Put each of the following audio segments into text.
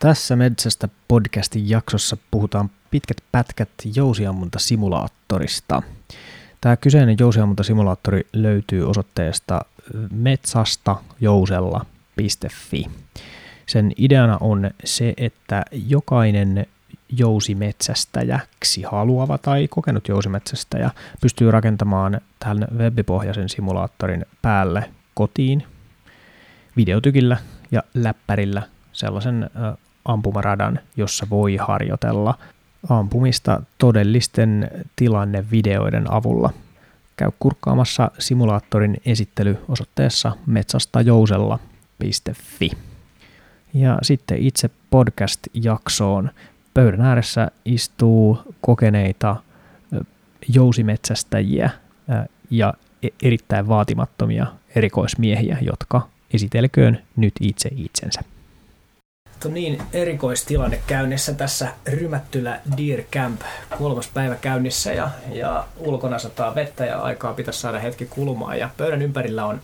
Tässä Metsästä podcastin jaksossa puhutaan pitkät pätkät jousiammuntasimulaattorista. Tämä kyseinen jousiammuntasimulaattori löytyy osoitteesta metsastajousella.fi. Sen ideana on se, että jokainen jousimetsästäjäksi haluava tai kokenut jousimetsästäjä pystyy rakentamaan tähän webbipohjaisen simulaattorin päälle kotiin videotykillä ja läppärillä sellaisen ampumaradan, jossa voi harjoitella ampumista todellisten tilannevideoiden avulla. Käy kurkkaamassa simulaattorin esittely osoitteessa metsastajousella.fi. Ja sitten itse podcast-jaksoon. Pöydän ääressä istuu kokeneita jousimetsästäjiä ja e-, erittäin vaatimattomia erikoismiehiä, jotka esitelköön nyt itse itsensä niin erikoistilanne käynnissä tässä Rymättylä Deer Camp kolmas päivä käynnissä ja, ja ulkona sataa vettä ja aikaa pitäisi saada hetki kulumaan. Ja pöydän ympärillä on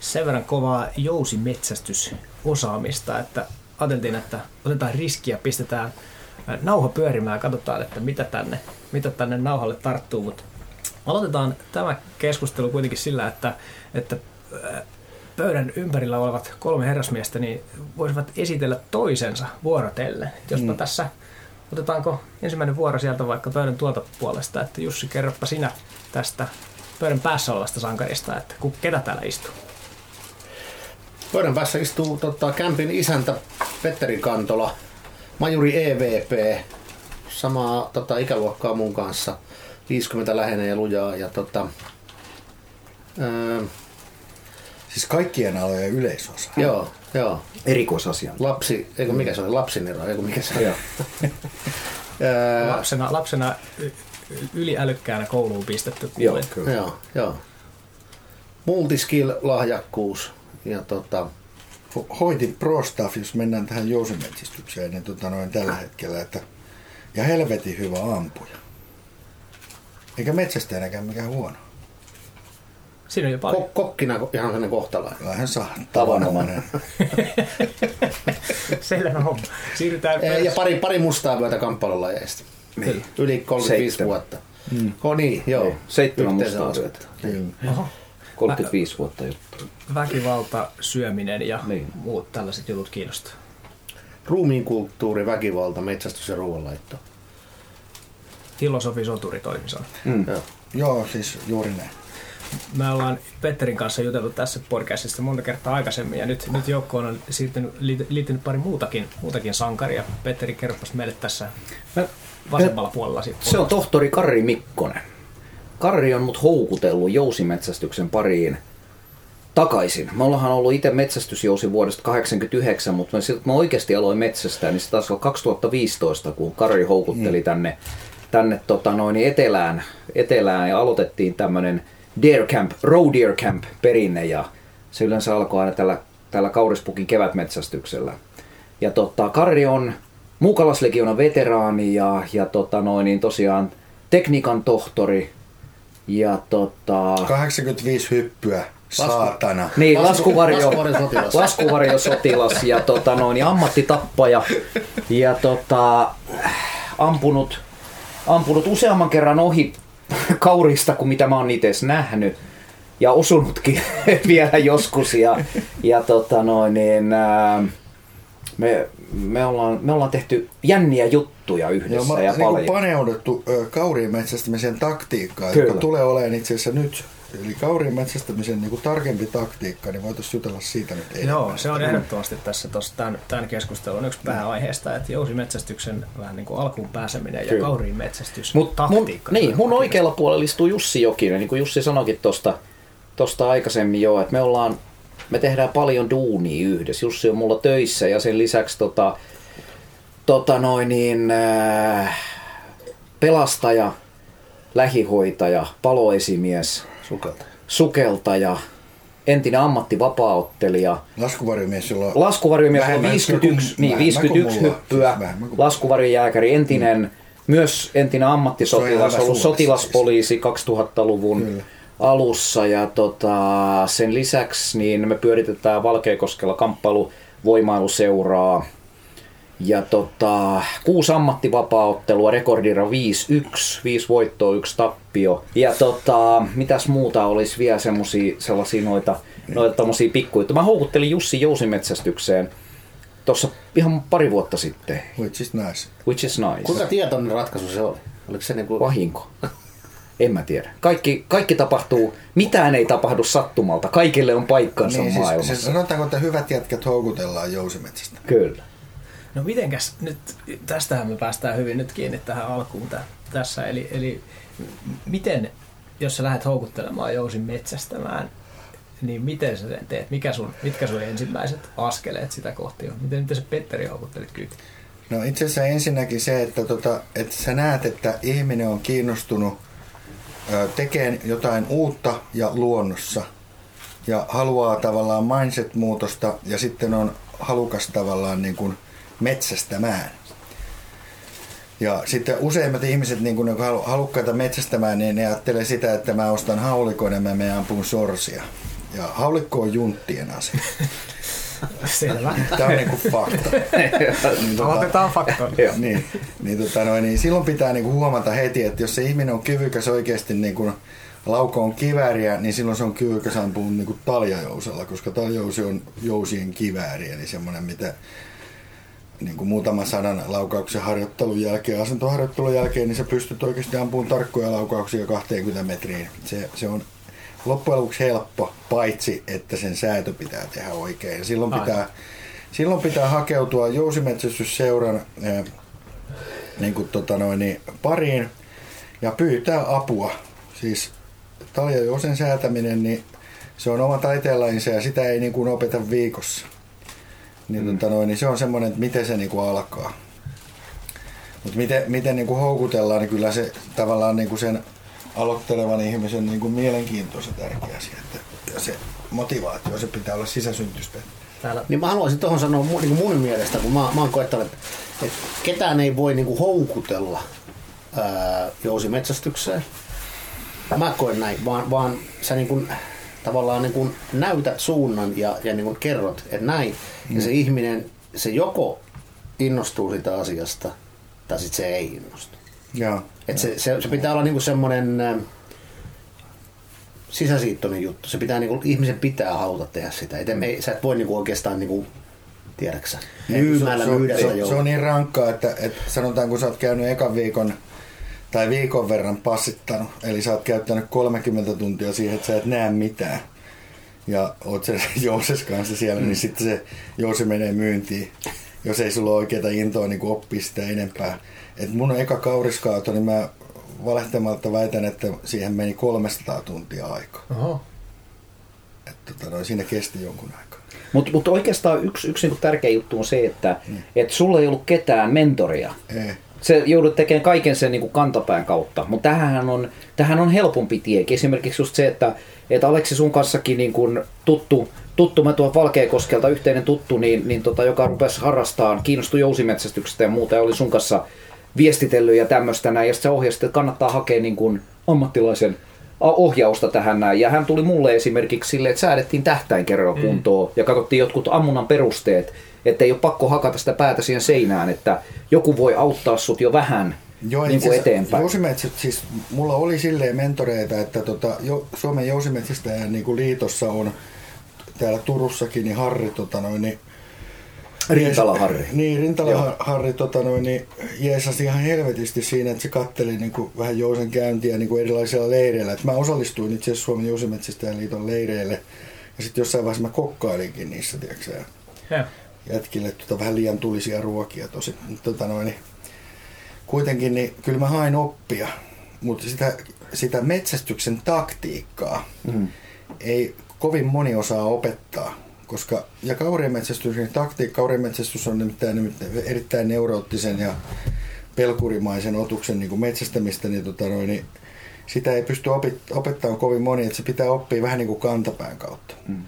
sen verran kovaa jousimetsästysosaamista, että ajateltiin, että otetaan riskiä, pistetään nauha pyörimään ja katsotaan, että mitä tänne, mitä tänne nauhalle tarttuu, mutta aloitetaan tämä keskustelu kuitenkin sillä, että, että pöydän ympärillä olevat kolme herrasmiestä niin voisivat esitellä toisensa vuorotellen. Jospa mm. tässä otetaanko ensimmäinen vuoro sieltä vaikka pöydän tuolta puolesta, että Jussi, kerropa sinä tästä pöydän päässä olevasta sankarista, että ketä täällä istuu? Pöydän päässä istuu tota, kämpin isäntä Petteri Kantola, majuri EVP, samaa tota, ikäluokkaa mun kanssa, 50 lähenee ja lujaa. Ja, tota, öö, Siis kaikkien alojen yleisosa. Joo, joo. Erikoisasian. Lapsi, eikö mikä se oli, lapsinero, eikö mikä se oli? lapsena, lapsena yliälykkäänä kouluun pistetty Joo, kyllä. Joo, joo. Multiskill lahjakkuus ja tota, hoiti pro staff, jos mennään tähän jousimetsistykseen, niin tota noin tällä hetkellä, että ja helvetin hyvä ampuja. Eikä metsästäjänäkään mikään huono. Siinä on jo paljon. Ko- kokkina ihan sellainen kohtalainen. Vähän saa. Tavanomainen. Selvä homma. Siirrytään ja, ja pari, pari mustaa vyötä kamppailulajeista. Niin. Yli 35 Seitsemän. vuotta. Mm. Oh niin, joo. Niin. Seitsemän mustaa vyötä. Niin. 35 vuotta juttu. Väkivalta, syöminen ja niin. muut tällaiset jutut kiinnostaa. Ruumiin kulttuuri, väkivalta, metsästys ja ruoanlaitto. Filosofi, soturi, toimisana. Mm. Joo. joo, siis juuri näin me ollaan Petterin kanssa juteltu tässä podcastissa monta kertaa aikaisemmin ja nyt, nyt joukkoon on siirtynyt, liittynyt pari muutakin, muutakin sankaria. Petteri, kerropas meille tässä vasemmalla puolella. Sit se on tohtori Karri Mikkonen. Karri on mut houkutellut jousimetsästyksen pariin takaisin. Me ollaan ollut itse metsästysjousi vuodesta 1989, mutta mä, siltä mä oikeasti aloin metsästää, niin se olla 2015, kun Karri houkutteli mm. tänne, tänne tota noin, etelään, etelään ja aloitettiin tämmöinen Deer Camp, Row Deer Camp perinne ja se yleensä alkoi aina tällä, tällä Kaurispukin kevätmetsästyksellä. Ja tota, Karri on Muukalaslegionan veteraani ja, ja tota noin, niin tosiaan tekniikan tohtori. Ja tota... 85 hyppyä. Saatana. Niin, laskuvarjo, laskuvarjo sotilas ja tota noin, ammattitappaja. Ja tota, ampunut, ampunut useamman kerran ohi kaurista kuin mitä mä oon itse nähnyt ja osunutkin vielä joskus. Ja, ja tota noin, niin, ää, me, me, ollaan, me ollaan tehty jänniä juttuja yhdessä Joo, ja niin paljon. paneuduttu kauriin metsästämisen taktiikkaan, Kyllä. joka tulee olemaan itse asiassa nyt Eli kauriin metsästämisen niin kuin tarkempi taktiikka, niin voitaisiin jutella siitä nyt enemmän. Joo, se on ehdottomasti tässä tossa, tämän, tämän keskustelun yksi pääaiheesta, että jousimetsästyksen vähän niin kuin alkuun pääseminen ja kauriin metsästys Mut taktiikka. Mun, niin, mun oikealla puolella istuu Jussi Jokinen, niin kuin Jussi sanoikin tuosta tosta aikaisemmin jo, että me ollaan me tehdään paljon duunia yhdessä. Jussi on mulla töissä ja sen lisäksi tota, tota noin niin, äh, pelastaja, lähihoitaja, paloesimies, Sukeltaja. Sukeltaja, entinen ammattivapaaottelija. Laskuvarjomies, jolla Laskuvarjomies on 51, niin, 51 hyppyä. Laskuvarjojääkäri, entinen, mm. myös entinen ammattisotilas, ollut sotilaspoliisi 2000-luvun Kyllä. alussa. Ja tota, sen lisäksi niin me pyöritetään Valkeakoskella kamppailu voimailuseuraa. Ja tota, kuusi ammattivapaaottelua, rekordira 5-1, viisi voittoa, yksi tappio. Ja tota, mitäs muuta olisi vielä semmosia, sellaisia noita, noita tommosia pikkuja. Mä houkuttelin Jussi jousimetsästykseen tuossa ihan pari vuotta sitten, Which is nice. which is nice. Kuinka tietoinen ratkaisu se oli? Oliko se niinku... Vahinko. En mä tiedä. Kaikki, kaikki tapahtuu, mitään ei tapahdu sattumalta. Kaikille on paikkansa Niin, siis, maailmassa. siis sanotaanko, että hyvät jätkät houkutellaan jousimetsästä. Kyllä. No mitenkäs nyt, tästähän me päästään hyvin nyt kiinni tähän alkuun tä, tässä, eli, eli miten, jos sä lähdet houkuttelemaan jousin metsästämään, niin miten sä sen teet? Mikä sun, mitkä sun ensimmäiset askeleet sitä kohti on? Miten, miten sä Petteri houkuttelit kyyti? No itse asiassa ensinnäkin se, että, tota, että sä näet, että ihminen on kiinnostunut tekemään jotain uutta ja luonnossa ja haluaa tavallaan mindset-muutosta ja sitten on halukas tavallaan niin kuin metsästämään. Ja sitten useimmat ihmiset, niin kun ne halukkaita metsästämään, niin ne ajattelee sitä, että mä ostan haulikon ja mä menen ampun sorsia. Ja haulikko on junttien asia. Selvä. Tämä on niin kuin fakta. Niin, tota- Aloitetaan faktoilla. Niin, niin, tota noin, niin silloin pitää niinku huomata heti, että jos se ihminen on kyvykäs oikeasti niinku laukoon kivääriä, niin silloin se on kyvykäs ampumaan niinku taljajousella, koska taljousi on jousien kivääri, eli semmoinen, mitä niin kuin muutaman sadan laukauksen harjoittelun jälkeen, asentoharjoittelun jälkeen, niin sä pystyt oikeasti ampumaan tarkkoja laukauksia 20 metriin. Se, se on loppujen lopuksi helppo, paitsi että sen säätö pitää tehdä oikein. Ja silloin pitää, silloin pitää hakeutua jousimetsästysseuran eh, niin kuin, tota noin, niin, pariin ja pyytää apua. Siis taljajousen säätäminen, niin se on oma taiteenlajinsa ja sitä ei niin kuin opeta viikossa. Niin, mm. tota noin, niin se on semmoinen, että miten se niin kuin alkaa. Mutta miten, miten niin kuin houkutellaan, niin kyllä se tavallaan niin kuin sen aloittelevan ihmisen niin kuin mielenkiinto on se tärkeä asia. Että, ja se motivaatio, se pitää olla sisäsyntystä. Täällä Niin mä haluaisin tuohon sanoa mu- niin mun mielestä, kun mä, mä oon koettanut, että, että ketään ei voi niin kuin houkutella ää, jousimetsästykseen. Mä koen näin, vaan, vaan sä niin kuin, tavallaan niin kuin näytät suunnan ja, ja niin kuin kerrot, että näin. Mm. Ja se ihminen, se joko innostuu sitä asiasta, tai sitten se ei innostu. Joo. Et se, se, se pitää olla niinku semmoinen ä, sisäsiittoinen juttu. Se pitää niinku, ihmisen pitää haluta tehdä sitä. Et ei, sä et voi niinku oikeastaan niinku, tiedäksä, myymällä se, myydä se, se, se on niin rankkaa, että, että sanotaan kun sä oot käynyt ekan viikon tai viikon verran passittanut, eli sä oot käyttänyt 30 tuntia siihen, että sä et näe mitään, ja oot sen jouses kanssa siellä, mm. niin sitten se jousi menee myyntiin, jos ei sulla ole oikeaa intoa niin oppia sitä enempää. Et mun eka kauriskaato, niin mä valehtamatta väitän, että siihen meni 300 tuntia aikaa. Oho. Et, tota, no, siinä kesti jonkun aikaa. Mutta mut oikeastaan yksi, yksi niinku tärkeä juttu on se, että et sulla ei ollut ketään mentoria. Ei. Se joudut tekemään kaiken sen niinku kantapään kautta. Mutta tähän on, tähän on helpompi tie. Esimerkiksi just se, että, että Aleksi sun kanssakin niin kun tuttu, tuttu, mä tuon Valkeakoskelta yhteinen tuttu, niin, niin tota, joka rupesi harrastamaan, kiinnostui jousimetsästyksestä ja muuta, ja oli sun kanssa viestitellyt ja tämmöistä näin, ja sitten sä ohjasit, että kannattaa hakea niin kun ammattilaisen ohjausta tähän näin. Ja hän tuli mulle esimerkiksi silleen, että säädettiin tähtäin kerran kuntoon ja katsottiin jotkut ammunnan perusteet, että ei ole pakko hakata sitä päätä siihen seinään, että joku voi auttaa sut jo vähän Joo, niin kuin asiassa eteenpäin. Jousimetsät, siis mulla oli silleen mentoreita, että tota, jo, Suomen jousimetsästäjän niin kuin liitossa on täällä Turussakin, niin Harri, tota noin, niin Rintala Harri. Niin, Rintala Joo. Harri tota noin, niin jeesasi ihan helvetisti siinä, että se katteli niin kuin, vähän jousen käyntiä niin kuin erilaisilla leireillä. Et mä osallistuin itse asiassa Suomen jousimetsästäjän liiton leireille ja sitten jossain vaiheessa mä kokkailinkin niissä, tiedätkö sä, Joo. jätkille tota, vähän liian tulisia ruokia tosi. Tota noin, niin, kuitenkin niin kyllä mä hain oppia, mutta sitä, sitä metsästyksen taktiikkaa Mm. ei kovin moni osaa opettaa. Koska, ja kaurienmetsästyksen taktiikka, kaurienmetsästys on nimittäin, nimittäin erittäin neuroottisen ja pelkurimaisen otuksen niin kuin metsästämistä, niin, tota noin, niin sitä ei pysty opettamaan kovin moni, että se pitää oppia vähän niin kuin kantapään kautta. Mm.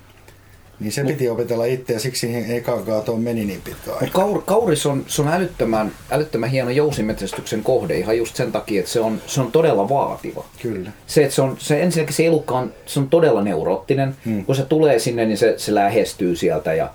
Niin se piti opetella itse ja siksi siihen ekaan kaatoon meni niin pitkä aika. Kaur, kauris on, se on älyttömän, älyttömän hieno jousimetsästyksen kohde ihan just sen takia, että se on, se on todella vaativa. Kyllä. Se, että se on, se ensinnäkin se elukka on, se on todella neuroottinen. Hmm. Kun se tulee sinne, niin se, se lähestyy sieltä ja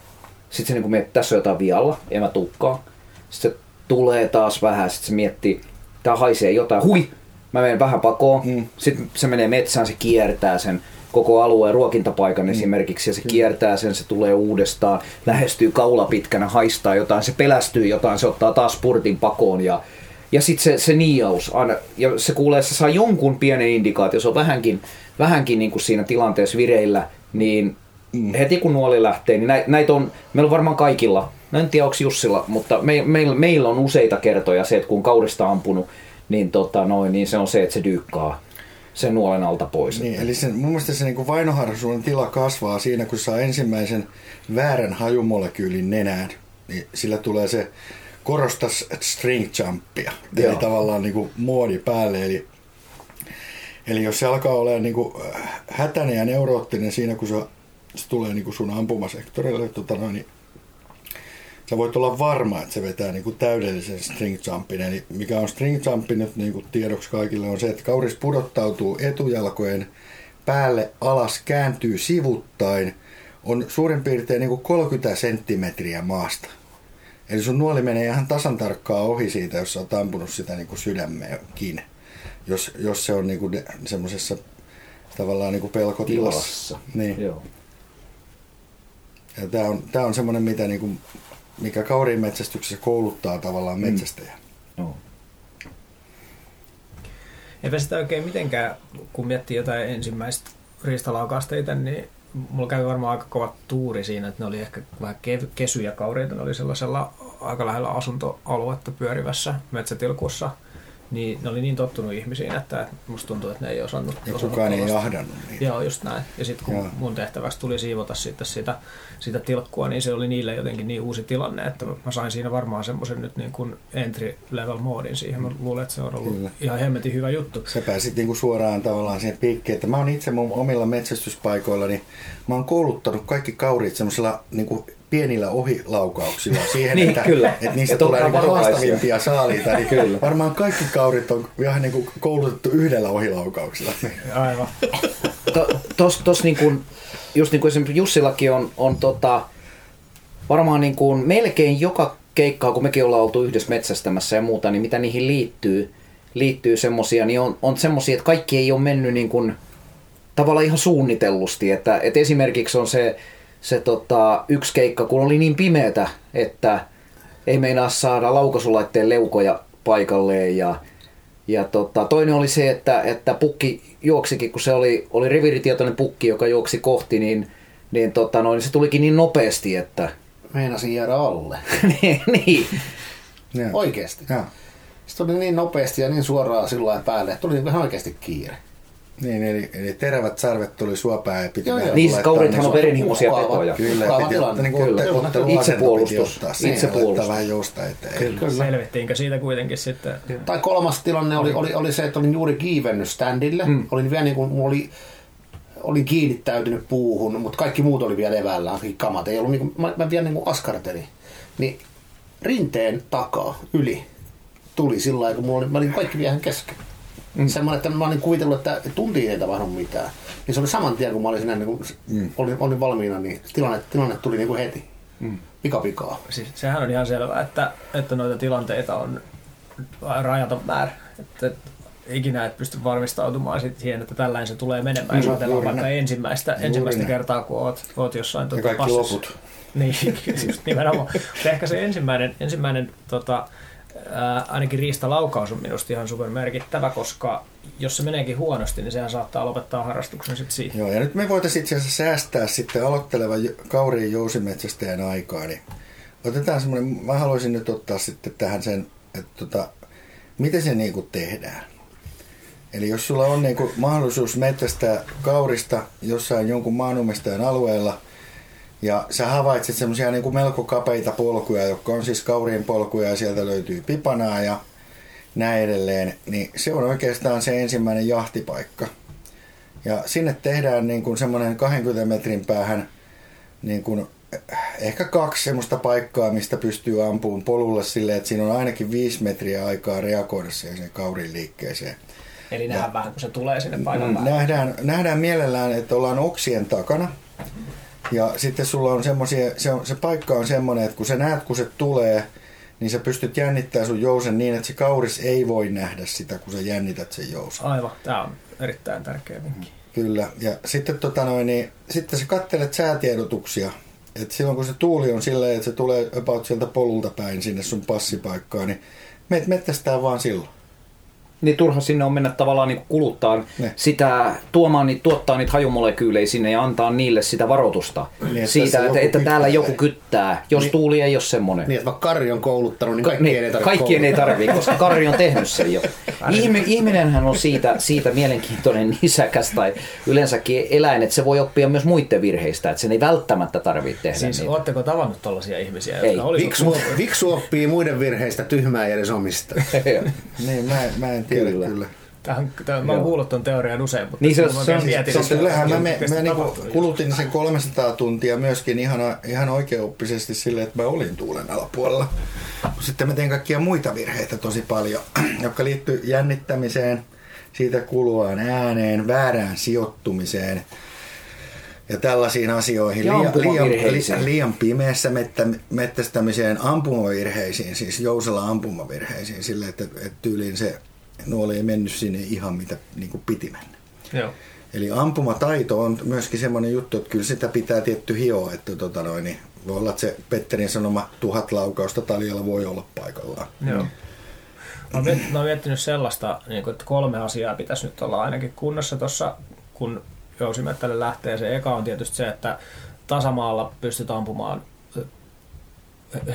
sitten se niin miettii, että tässä on jotain vialla, en mä tukkaa. Sitten se tulee taas vähän, sitten se miettii, tää haisee jotain, hui, mä menen vähän pakoon. Mm. Sitten se menee metsään, se kiertää sen koko alueen ruokintapaikan mm. esimerkiksi ja se kiertää sen, se tulee uudestaan, lähestyy kaula pitkänä, haistaa jotain, se pelästyy jotain, se ottaa taas spurtin pakoon ja ja sitten se, se niiaus, aina, ja se kuulee, se saa jonkun pienen indikaatio, se on vähänkin, vähänkin niin kuin siinä tilanteessa vireillä, niin Mm. heti kun nuoli lähtee, niin näitä, näitä on, meillä on varmaan kaikilla, mä en tiedä onko Jussilla, mutta me, meillä, meillä on useita kertoja se, että kun kaudesta ampunut, niin, tota, noin, niin se on se, että se dyykkaa sen nuolen alta pois. Niin, eli sen, mun mielestä se niin vainoharhaisuuden tila kasvaa siinä, kun saa ensimmäisen väärän hajumolekyylin nenään. Niin sillä tulee se korosta string jumpia. Eli Joo. tavallaan niin kuin muodi päälle. Eli, eli jos se alkaa olla niin kuin hätäinen ja neuroottinen siinä, kun se, se tulee niin kuin sun ampumasektorille, tota noin, niin sä voit olla varma, että se vetää niin kuin täydellisen string jumpin. Eli mikä on string jump nyt niin kuin tiedoksi kaikille on se, että kauris pudottautuu etujalkojen päälle alas, kääntyy sivuttain, on suurin piirtein niin kuin 30 senttimetriä maasta. Eli sun nuoli menee ihan tasan tarkkaan ohi siitä, jos sä oot ampunut sitä niin kuin sydämeen kiinni. Jos, jos se on niin kuin semmoisessa tavallaan niin kuin pelkotilassa. tilassa. Niin. Joo. Ja tämä on, tää on semmoinen, mitä niinku, mikä kauriin metsästyksessä kouluttaa tavallaan metsästäjä. Joo. Eipä sitä oikein mitenkään, kun miettii jotain ensimmäistä riistalaukausta itse, niin mulla kävi varmaan aika kova tuuri siinä, että ne oli ehkä vähän kev- kesyjä kaureita, ne oli sellaisella aika lähellä asuntoaluetta pyörivässä metsätilkussa, niin ne oli niin tottunut ihmisiin, että musta tuntuu, että ne ei osannut. Ja osannut kukaan ei jahdannut niitä. Joo, just näin. Ja sitten kun Joo. mun tehtäväksi tuli siivota sitten sitä, sitä tilkkua, niin se oli niille jotenkin niin uusi tilanne, että mä sain siinä varmaan semmoisen nyt niin kuin entry level moodin siihen. Mä luulen, että se on ollut Kyllä. ihan hemmetin hyvä juttu. Sä pääsit niinku suoraan tavallaan siihen piikkiin, että mä oon itse mun omilla metsästyspaikoilla, niin mä oon kouluttanut kaikki kauriit semmoisilla niinku pienillä ohilaukauksilla siihen, Niin, että, kyllä. että niistä Että tulee niinku haastavimpia saaliita. Niin Kyllä. Varmaan kaikki kaurit on vähän niinku koulutettu yhdellä ohilaukauksella. Aivan. To- tos, tos niin kuin, just niin kuin esimerkiksi Jussillakin on, on tota, varmaan niin kuin melkein joka keikkaa, kun mekin ollaan oltu yhdessä metsästämässä ja muuta, niin mitä niihin liittyy, liittyy semmosia, niin on, on semmosia, että kaikki ei ole mennyt niin kuin, tavallaan ihan suunnitellusti. Että, että esimerkiksi on se, se tota, yksi keikka, kun oli niin pimeätä, että ei meinaa saada laukaisulaitteen leukoja paikalleen ja, ja tota, toinen oli se, että, että pukki juoksikin, kun se oli, oli reviiritietoinen pukki, joka juoksi kohti, niin, niin, tota, noin, se tulikin niin nopeasti, että Meinasin jäädä alle. niin, niin, Joo. Oikeesti. Joo. Se tuli niin nopeasti ja niin suoraan sillä päälle, että tuli ihan oikeasti kiire. Niin, eli, eli terävät sarvet tuli sua päin ja piti Joo, vähän joo. Niin, kaurithan on verenhimoisia Uhkaava. petoja. Kyllä, Uhkaava piti tilanne. ottaa niin Kyllä. otte, Itsepuolustus. Itsepuolustus. vähän jousta eteen. Kyllä. Selvittiinkö siitä kuitenkin sitten? Tai kolmas tilanne oli, oli, oli se, että olin juuri kiivennyt standille. Mm. Olin vielä niin kuin, oli, olin kiinnittäytynyt puuhun, mutta kaikki muut oli vielä levällä, kaikki kamat. Ei ollut niin kuin, mä, mä vielä niin kuin askartelin. Niin rinteen takaa yli tuli sillä lailla, kun mulla oli, mä olin kaikki vielä kesken. Mm. Semmoinen, että mä olin kuvitellut, että tuntiin ei tapahdu mitään. Niin se oli saman tien, kun mä olin, siinä, niin kuin, mm. olin, olin valmiina, niin tilanne, tilanne tuli niin kuin heti. Mm. Pika pikaa. Siis sehän on ihan selvää, että, että noita tilanteita on rajaton määrä. Että, että ikinä et pysty varmistautumaan sit siihen, että tällainen se tulee menemään. Jos Ju- ajatellaan vaikka ensimmäistä, Juuri ensimmäistä kertaa, kun oot, oot jossain Ja kaikki passissa. loput. Niin, just nimenomaan. Mutta ehkä se ensimmäinen, ensimmäinen tota, ää, ainakin riistalaukaus on minusta ihan super merkittävä, koska jos se meneekin huonosti, niin sehän saattaa lopettaa harrastuksen sitten siihen. Joo, ja nyt me voitaisiin itse asiassa säästää sitten aloittelevan kauriin jousimetsästäjän aikaa, niin otetaan semmoinen, mä haluaisin nyt ottaa sitten tähän sen, että tota, miten se niin kuin tehdään. Eli jos sulla on niin kuin mahdollisuus metsästää kaurista jossain jonkun maanomistajan alueella, ja sä havaitset semmoisia niin melko kapeita polkuja, jotka on siis kauriin polkuja, ja sieltä löytyy pipanaa ja näin edelleen, niin se on oikeastaan se ensimmäinen jahtipaikka. Ja sinne tehdään niin kuin semmoinen 20 metrin päähän niin kuin ehkä kaksi semmoista paikkaa, mistä pystyy ampumaan polulle silleen, että siinä on ainakin viisi metriä aikaa reagoida siihen sen kaurin liikkeeseen. Eli nähdään vähän, kun se tulee sinne paikan päälle. Nähdään, nähdään mielellään, että ollaan oksien takana. Ja sitten sulla on semmosia, se, on, se paikka on semmoinen, että kun sä näet, kun se tulee, niin sä pystyt jännittämään sun jousen niin, että se kauris ei voi nähdä sitä, kun sä jännität sen jousen. Aivan, tämä on erittäin tärkeä vinkki. Kyllä, ja sitten, tota noin, niin, sitten sä kattelet säätiedotuksia. Et silloin kun se tuuli on silleen, että se tulee about sieltä polulta päin sinne sun passipaikkaan, niin meet mettästään vaan silloin. Niin turha sinne on mennä tavallaan niin kuluttaa Ne. sitä, tuomaan niitä, tuottaa niitä hajumolekyylejä sinne ja antaa niille sitä varoitusta Niin, että siitä, että, että täällä joku kyttää, jos Niin. tuuli ei ole semmoinen. Niin, että vaikka Kari on kouluttanut, niin Ka- kaikkien niin, ei tarvitse kaikkien ei tarvii, koska Kari on tehnyt sen jo. Ihmi, ihminenhän on siitä, siitä mielenkiintoinen nisäkäs tai yleensäkin eläin, että se voi oppia myös muiden virheistä, että sen ei välttämättä tarvitse tehdä Siis niitä. ootteko tavannut tollaisia ihmisiä, Ei. Viksu, viksu oppii muiden virheistä tyhmää ja edes omista. Niin, mä, mä en tiedä kyllä. Kyllä. Tähän, tämän, mä oon kuullut ton teorian usein, mutta Niin se- mä se on- mietin, Siis että kyllähän mä, me, mä niinku kulutin sen 300 tuntia myöskin ihan, ihan oikeoppisesti silleen, että mä olin tuulen alapuolella. Sitten mä tein kaikkia muita virheitä tosi paljon, jotka liittyy jännittämiseen, siitä kuluvaan ääneen, väärään sijoittumiseen ja tällaisiin asioihin. Ja liian, liian, liian pimeässä mettä, mettästämiseen, ampumavirheisiin, siis jousella ampumavirheisiin, silleen, että, että tyyliin se nuoli ei mennyt sinne ihan mitä niin kuin piti mennä. Joo. Eli ampumataito on myöskin semmoinen juttu, että kyllä sitä pitää tietty hioa, että tota noin, niin voi olla, että se Petterin sanoma tuhat laukausta taljalla voi olla paikallaan. Joo. Mä oon, miet, mä oon miettinyt sellaista, niin kuin, että kolme asiaa pitäisi nyt olla ainakin kunnossa tuossa, kun jousimettälle lähtee. Se eka on tietysti se, että tasamaalla pystyt ampumaan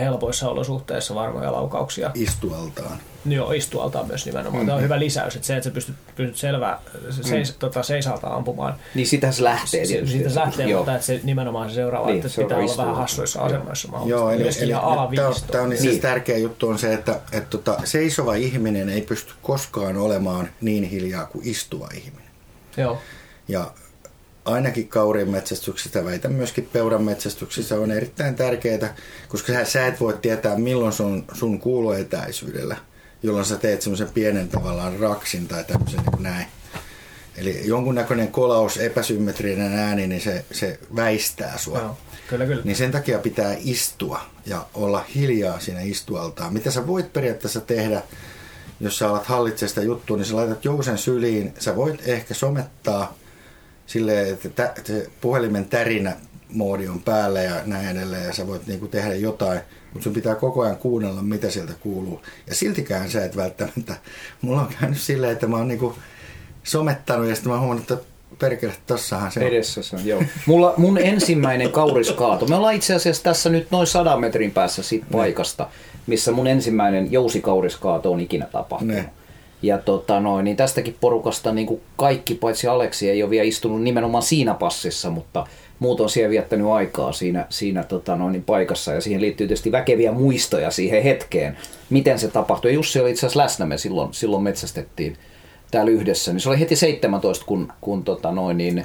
helpoissa olosuhteissa varmoja laukauksia. Istualtaan. Niin Joo, istualtaan myös nimenomaan. Tämä on hyvä lisäys, että se, että sä pystyt, pystyt selvää, seis, tota, seisalta ampumaan. Niin sitähän se lähtee Se- tietysti. Siitä se lähtee, Joo. mutta että se nimenomaan se seuraava, Niin, että pitää seuraava olla vähän hassuissa asemoissa Joo, eli, Myöskin eli ihan tämä on, on itse Niin. tärkeä juttu on se, että, että tota, seisova ihminen ei pysty koskaan olemaan niin hiljaa kuin istuva ihminen. Joo, Ja ainakin kaurien metsästyksessä, väitän myöskin peuran metsästyksessä on erittäin tärkeää, koska sä, sä et voi tietää milloin sun, sun kuuloetäisyydellä, jolloin sä teet semmoisen pienen tavallaan raksin tai tämmöisen niin kuin näin. Eli jonkunnäköinen kolaus, epäsymmetrinen ääni, niin se, se väistää sua. joo. Kyllä, kyllä. Niin sen takia pitää istua ja olla hiljaa siinä istualtaan. Mitä sä voit periaatteessa tehdä, jos sä alat hallitsemaan sitä juttua, niin sä laitat jousen syliin. Sä voit ehkä somettaa silleen, että tä, se puhelimen tärinä moodi on päällä ja näin edelleen, ja sä voit niinku tehdä jotain, mutta sun pitää koko ajan kuunnella, mitä sieltä kuuluu. Ja siltikään sä et välttämättä, mulla on käynyt silleen, että mä oon niinku somettanut ja sitten mä oon huomannut, että perkele, tossahan se on. Edessä se on, joo. Mulla, mun ensimmäinen kauriskaato, me ollaan itse asiassa tässä nyt noin sadan metrin päässä siitä paikasta, missä mun ensimmäinen jousikauriskaato on ikinä tapahtunut. Ne. Ja tota noin, niin tästäkin porukasta niin kuin kaikki paitsi Aleksi ei ole vielä istunut nimenomaan siinä passissa, mutta muut on siellä viettänyt aikaa siinä, siinä tota noin, niin paikassa ja siihen liittyy tietysti väkeviä muistoja siihen hetkeen, miten se tapahtui. Jussi oli itse asiassa läsnä, me silloin, silloin metsästettiin täällä yhdessä, niin se oli heti 17, kun, kun tota noin, niin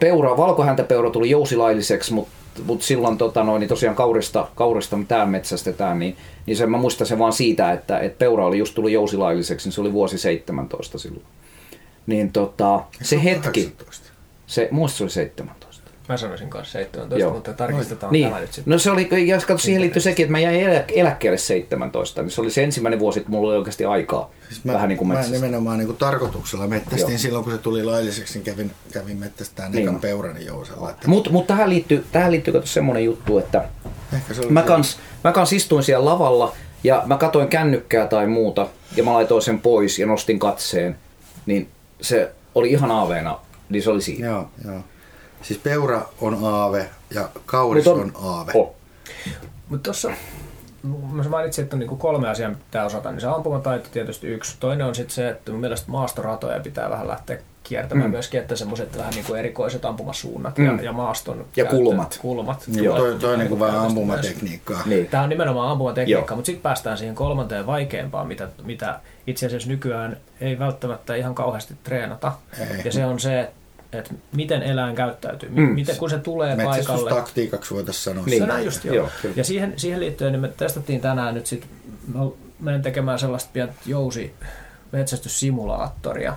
peura, valkohäntäpeura tuli jousilailliseksi, mutta mut silloin tota noin, niin tosiaan kaurista, kaurista täällä metsästetään, niin, niin sen mä muistan sen vaan siitä, että, että peura oli just tullut jousilailliseksi, niin se oli vuosi 17 silloin. Niin tota, se hetki, 18. se, muista se oli 17. Mä sanoisin kanssa 17, Joo. mutta tarkistetaan Niin. tämä nyt sitten. No se oli, ja kato, siihen liittyy sekin, että mä jäin elä, eläkkeelle 17, niin se oli se ensimmäinen vuosi, kun mulla oli oikeasti aikaa. Siis mä, vähän niin kuin mä metsästä. nimenomaan niin kuin tarkoituksella mettästin Joo. silloin, kun se tuli lailliseksi, niin kävin, kävin mettästään Niin. ekan peurani jousella. Että Mutta mut tähän liittyy, tähän liittyy kato semmoinen juttu, että ehkä se oli Mä se- kans, mä kans istuin siellä lavalla ja mä katoin kännykkää tai muuta ja mä laitoin sen pois ja nostin katseen. Niin se oli ihan aaveena, niin se oli siinä. Joo, joo. Siis peura on aave ja kauris Mut on, aave. Oh. Mutta tuossa mä mainitsin, että on niinku kolme asiaa mitä pitää osata, niin se ampumataito tietysti yksi. Toinen on sitten se, että mun mielestä maastoratoja pitää vähän lähteä kiertämään mm. myöskin, että semmoiset vähän niin kuin erikoiset ampumasuunnat mm. ja, ja maaston Ja käyttö- kulmat. kulmat. Joo, toi, toi niin kuin vähän ampumatekniikkaa. Niin. Tämä on nimenomaan ampumatekniikka, Joo. mutta sitten päästään siihen kolmanteen vaikeampaan, mitä, mitä itse asiassa nykyään ei välttämättä ihan kauheasti treenata. Ei. Ja se on se, että miten eläin käyttäytyy. Mm. Miten, kun se tulee paikalle. Metsästystaktiikaksi voitaisiin sanoa. Niin. Se näin just joo. Joo, kyllä. ja siihen, siihen liittyen niin me testattiin tänään nyt sit, menen tekemään sellaista pientä jousi metsästyssimulaattoria.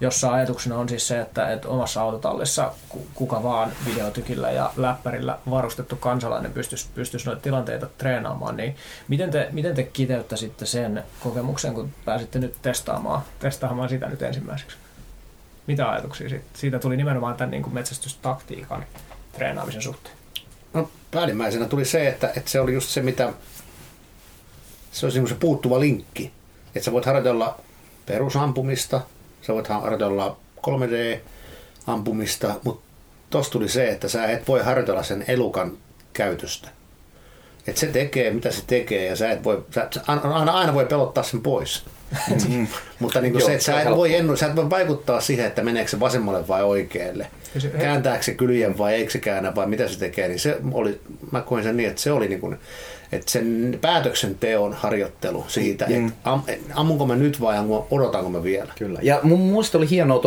jossa ajatuksena on siis se, että, että omassa autotallissa kuka vaan videotykillä ja läppärillä varustettu kansalainen pystyisi, pystyisi noita tilanteita treenaamaan, niin miten te, miten te kiteyttäisitte sen kokemuksen, kun pääsitte nyt testaamaan, testaamaan sitä nyt ensimmäiseksi? Mitä ajatuksia siitä, siitä tuli nimenomaan tämän niin kuin metsästystaktiikan treenaamisen suhteen? No, päällimmäisenä tuli se, että, että se oli just se, mitä se olisi niin se puuttuva linkki. Että sä voit harjoitella perusampumista, sä voit harjoitella 3D-ampumista, mutta tossa tuli se, että sä et voi harjoitella sen elukan käytöstä. Että se tekee, mitä se tekee, ja sä et voi, sä, aina, aina voi pelottaa sen pois. Mm. Mutta niin kuin se, että sä et, voi ennu, sä et voi vaikuttaa siihen, että meneekö se vasemmalle vai oikealle. Kääntääkö se kyljen vai eikö se käännä vai mitä se tekee. Niin se oli, mä koin sen niin, että se oli niin kuin, että sen päätöksenteon harjoittelu siitä, mm. että am, ammunko mä nyt vai odotanko mä vielä. Kyllä. Ja mun mielestä oli hienoa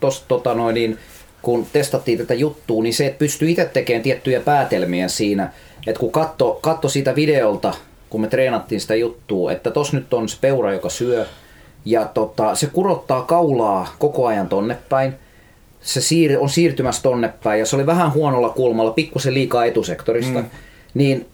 tuossa tota noin, niin, kun testattiin tätä juttua, niin se, että pystyi itse tekemään tiettyjä päätelmiä siinä, että kun katso, katso siitä videolta, kun me treenattiin sitä juttua, että tos nyt on se peura, joka syö, ja tota, se kurottaa kaulaa koko ajan tonne päin, se siir- on siirtymässä tonne päin, ja se oli vähän huonolla kulmalla, pikkusen liikaa etusektorista, mm. niin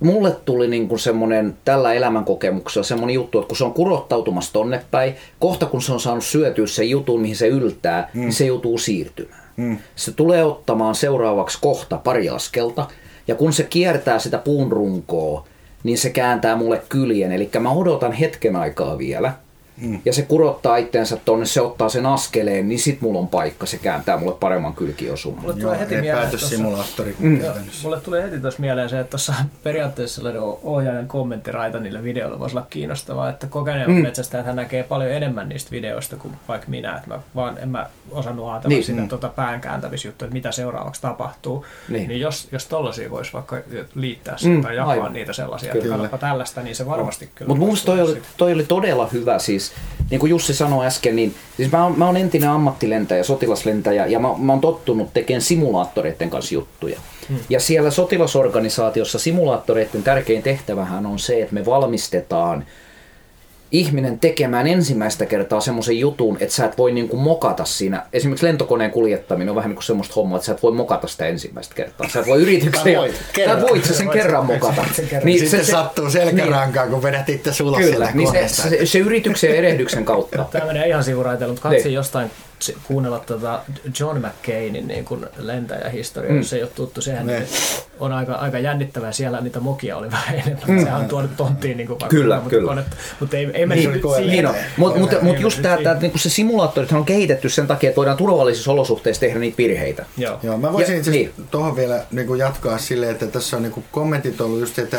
mulle tuli niin kuin semmoinen tällä elämänkokemuksella semmoinen juttu, että kun se on kurottautumassa tonne päin, kohta kun se on saanut syötyä sen jutun, mihin se yltää, mm. niin se joutuu siirtymään. Mm. Se tulee ottamaan seuraavaksi kohta pari askelta, ja kun se kiertää sitä puun runkoa, niin se kääntää mulle kyljen. Eli mä odotan hetken aikaa vielä, mm. ja se kurottaa itteensä tonne, se ottaa sen askeleen, niin sit mulla on paikka, se kääntää mulle paremman kylkiosuman. Mulle tulee heti päätössimulaattori. Mm. Mulle tulee heti tuossa mieleen se, että tuossa periaatteessa sellainen ohjaajan kommenttiraita niillä videoilla voisi olla kiinnostavaa, että kokeneen mm. metsästäjät hän näkee paljon enemmän niistä videoista kuin vaikka minä, että mä vaan en mä osannut ajatella niin. sitä mm. tuota päänkääntämisjuttua, että mitä seuraavaksi tapahtuu. Niin, niin jos, jos tollaisia voisi vaikka liittää sitä mm, tai jakaa aivan. niitä sellaisia, kyllä. että tällaista, niin se varmasti kyllä. Mutta mun toi oli, toi oli todella hyvä siis niin kuin Jussi sanoi äsken, niin siis mä oon, mä oon entinen ammattilentäjä, sotilaslentäjä ja mä, mä oon tottunut tekemään simulaattoreiden kanssa juttuja. Hmm. Ja siellä sotilasorganisaatiossa simulaattoreiden tärkein tehtävähän on se, että me valmistetaan ihminen tekemään ensimmäistä kertaa semmoisen jutun, että sä et voi niinku mokata siinä. Esimerkiksi lentokoneen kuljettaminen on vähän niin kuin semmoista hommaa, että sä et voi mokata sitä ensimmäistä kertaa. Sä et voi yrityksen... voit, kerran. voit sä sen kerran mokata. Sen kerran. Niin, Sitten se, sattuu selkärankaan, niin, kun vedät itse ulos Kyllä, niin se, se, se, yrityksen ja erehdyksen kautta. Tämä menee ihan sivuraiteella, mutta katsin niin. jostain kuunnella tuota John McCainin niin kuin lentäjähistoria, mm. se ei ole tuttu. Sehän ne. on aika, aika jännittävää. Siellä niitä mokia oli vähän enemmän. Mm. Sehän on tuonut tonttiin niin kuin vaikka kyllä, kyllä. Konetta. Mutta ei, ei mennä niin, siihen. Niin Mutta mut, mut just tämä, että niin se simulaattorit on kehitetty sen takia, että voidaan turvallisissa olosuhteissa tehdä niitä virheitä. Joo. Joo mä voisin ja, itse niin. tuohon vielä niin kuin jatkaa silleen, että tässä on niin kuin kommentit ollut just, että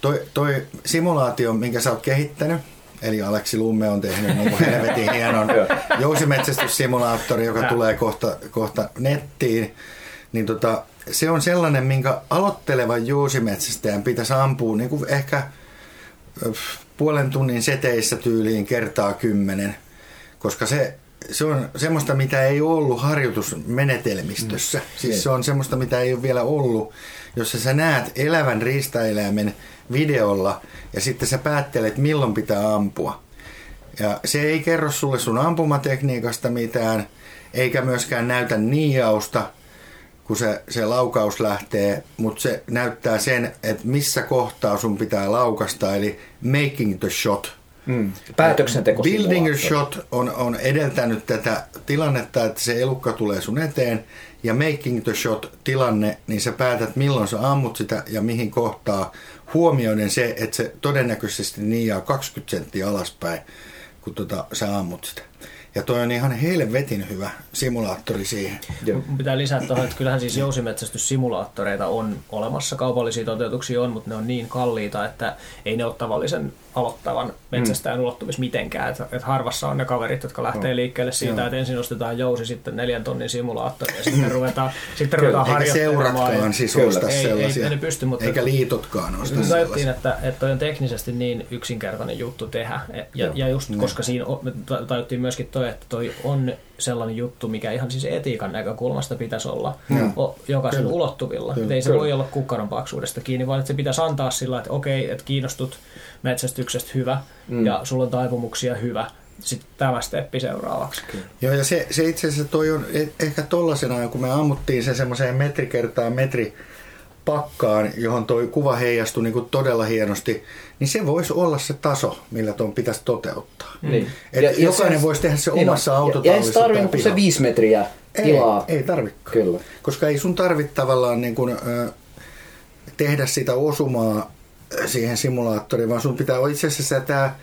toi, toi simulaatio, minkä sä oot kehittänyt, Eli Aleksi Lumme on tehnyt niin kuin helvetin hienon jousimetsästyssimulaattori, joka tulee kohta, kohta nettiin. Niin tota, se on sellainen, minkä aloittelevan jousimetsästäjän pitäisi ampua niin kuin ehkä puolen tunnin seteissä tyyliin kertaa kymmenen, koska se, se on semmoista, mitä ei ollut harjoitusmenetelmistössä. Mm. Siis niin. se on semmoista, mitä ei ole vielä ollut, jossa sä näet elävän riistaeläimen videolla ja sitten sä päättelet, milloin pitää ampua. Ja se ei kerro sulle sun ampumatekniikasta mitään, eikä myöskään näytä niiausta, kun se, se laukaus lähtee, mutta se näyttää sen, että missä kohtaa sun pitää laukasta, eli making the shot. Mm. Päätöksenteko. Building a shot on, on edeltänyt tätä tilannetta, että se elukka tulee sun eteen, ja making the shot tilanne, niin sä päätät milloin sä ammut sitä ja mihin kohtaa, huomioiden se, että se todennäköisesti niiaa 20 senttiä alaspäin, kun tota, sä ammut sitä. Ja toi on ihan helvetin hyvä simulaattori siihen. Joo. Pitää lisätä tuohon, että kyllähän siis jousimetsästyssimulaattoreita on olemassa, kaupallisia toteutuksia on, mutta ne on niin kalliita, että ei ne ole tavallisen aloittavan metsästäjän mm. ulottuvissa mitenkään. Että et harvassa on ne kaverit, jotka lähtee liikkeelle siitä, että ensin ostetaan jousi, sitten neljän tonnin simulaattori ja sitten ruvetaan, sitten ruvetaan harjoittelemaan. Eikä siis osta ei, sellaisia. Ei, ei pysty, mutta Eikä liitotkaan osta sellaisia. että, että toi on teknisesti niin yksinkertainen juttu tehdä. Ja, ja just no. koska siinä tajuttiin myöskin toi, että toi on sellainen juttu, mikä ihan siis etiikan näkökulmasta pitäisi olla mm. jokaisen Kyllä. ulottuvilla. Kyllä. Ei se Kyllä. voi olla kukkaron paksuudesta kiinni, vaan että se pitäisi antaa sillä että okei, että kiinnostut metsästyksestä hyvä mm. ja sulla on taipumuksia hyvä, sitten tämä steppi seuraavaksi. Joo, ja se, se itse asiassa toi on eh- ehkä tollasena, kun me ammuttiin se semmoiseen metri kertaa metri pakkaan, johon toi kuva heijastui niin kuin todella hienosti, niin se voisi olla se taso, millä tuon pitäisi toteuttaa. Niin. Et Ja- ja jokainen se- voisi tehdä se niin omassa on. Ja- autotallissa Ja ei se tarvinnut pihalla. viisi metriä ei, tilaa. Ei tarvikaan. Kyllä. Koska ei sun tarvitse tavallaan niin kuin, ö, tehdä sitä osumaa siihen simulaattoriin, vaan sun pitää itse asiassa tämä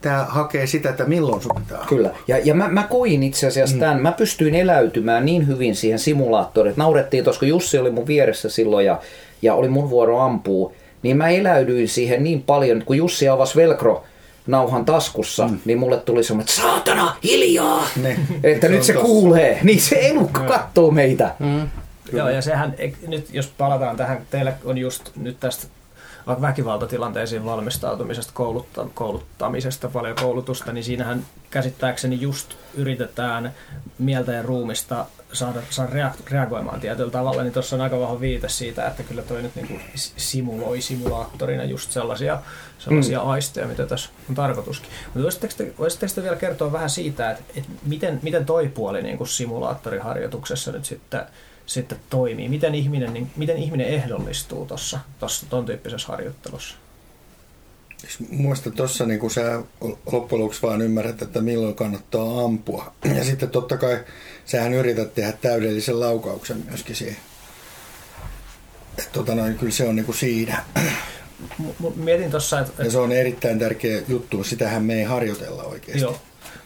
tämä hakee sitä, että milloin sun pitää. Kyllä. Ja, ja mä, mä koin itse asiassa Mm. tämän, mä pystyin eläytymään niin hyvin siihen simulaattoriin, että naurettiin tuossa, kun Jussi oli mun vieressä silloin ja, ja oli mun vuoro ampuu, niin mä eläydyin siihen niin paljon, että kun Jussi avasi velcro nauhan taskussa, mm. niin mulle tuli semmoinen, että saatana, hiljaa! Ne. Että Se nyt se tossa. kuulee. Niin se elukka kattoo meitä. Mm. Joo, ja sehän, nyt jos palataan tähän, teillä on just nyt tästä väkivaltatilanteisiin valmistautumisesta, koulutta, kouluttamisesta paljon koulutusta, niin siinähän käsittääkseni just yritetään mieltä ja ruumista saada, saada reagoimaan tietyllä tavalla, niin tuossa on aika vahva viite siitä, että kyllä toi nyt niinku simuloi simulaattorina just sellaisia, sellaisia mm. aisteja, mitä tässä on tarkoituskin. Mutta voisitteko te, voisitteko te vielä kertoa vähän siitä, että, että miten, miten toi puoli niin kuin simulaattoriharjoituksessa nyt sitten sitten toimii? Miten ihminen, niin, miten ihminen ehdollistuu tuossa ton tyyppisessä harjoittelussa? Muista tuossa niin sä loppujen lopuksi vaan ymmärrät, että milloin kannattaa ampua. Ja sitten totta kai sähän yrität tehdä täydellisen laukauksen myöskin siihen. Et tota noin, kyllä se on niin kuin siinä. M- mietin tuossa, että... Ja se on erittäin tärkeä juttu. Sitähän me ei harjoitella oikeasti. Joo.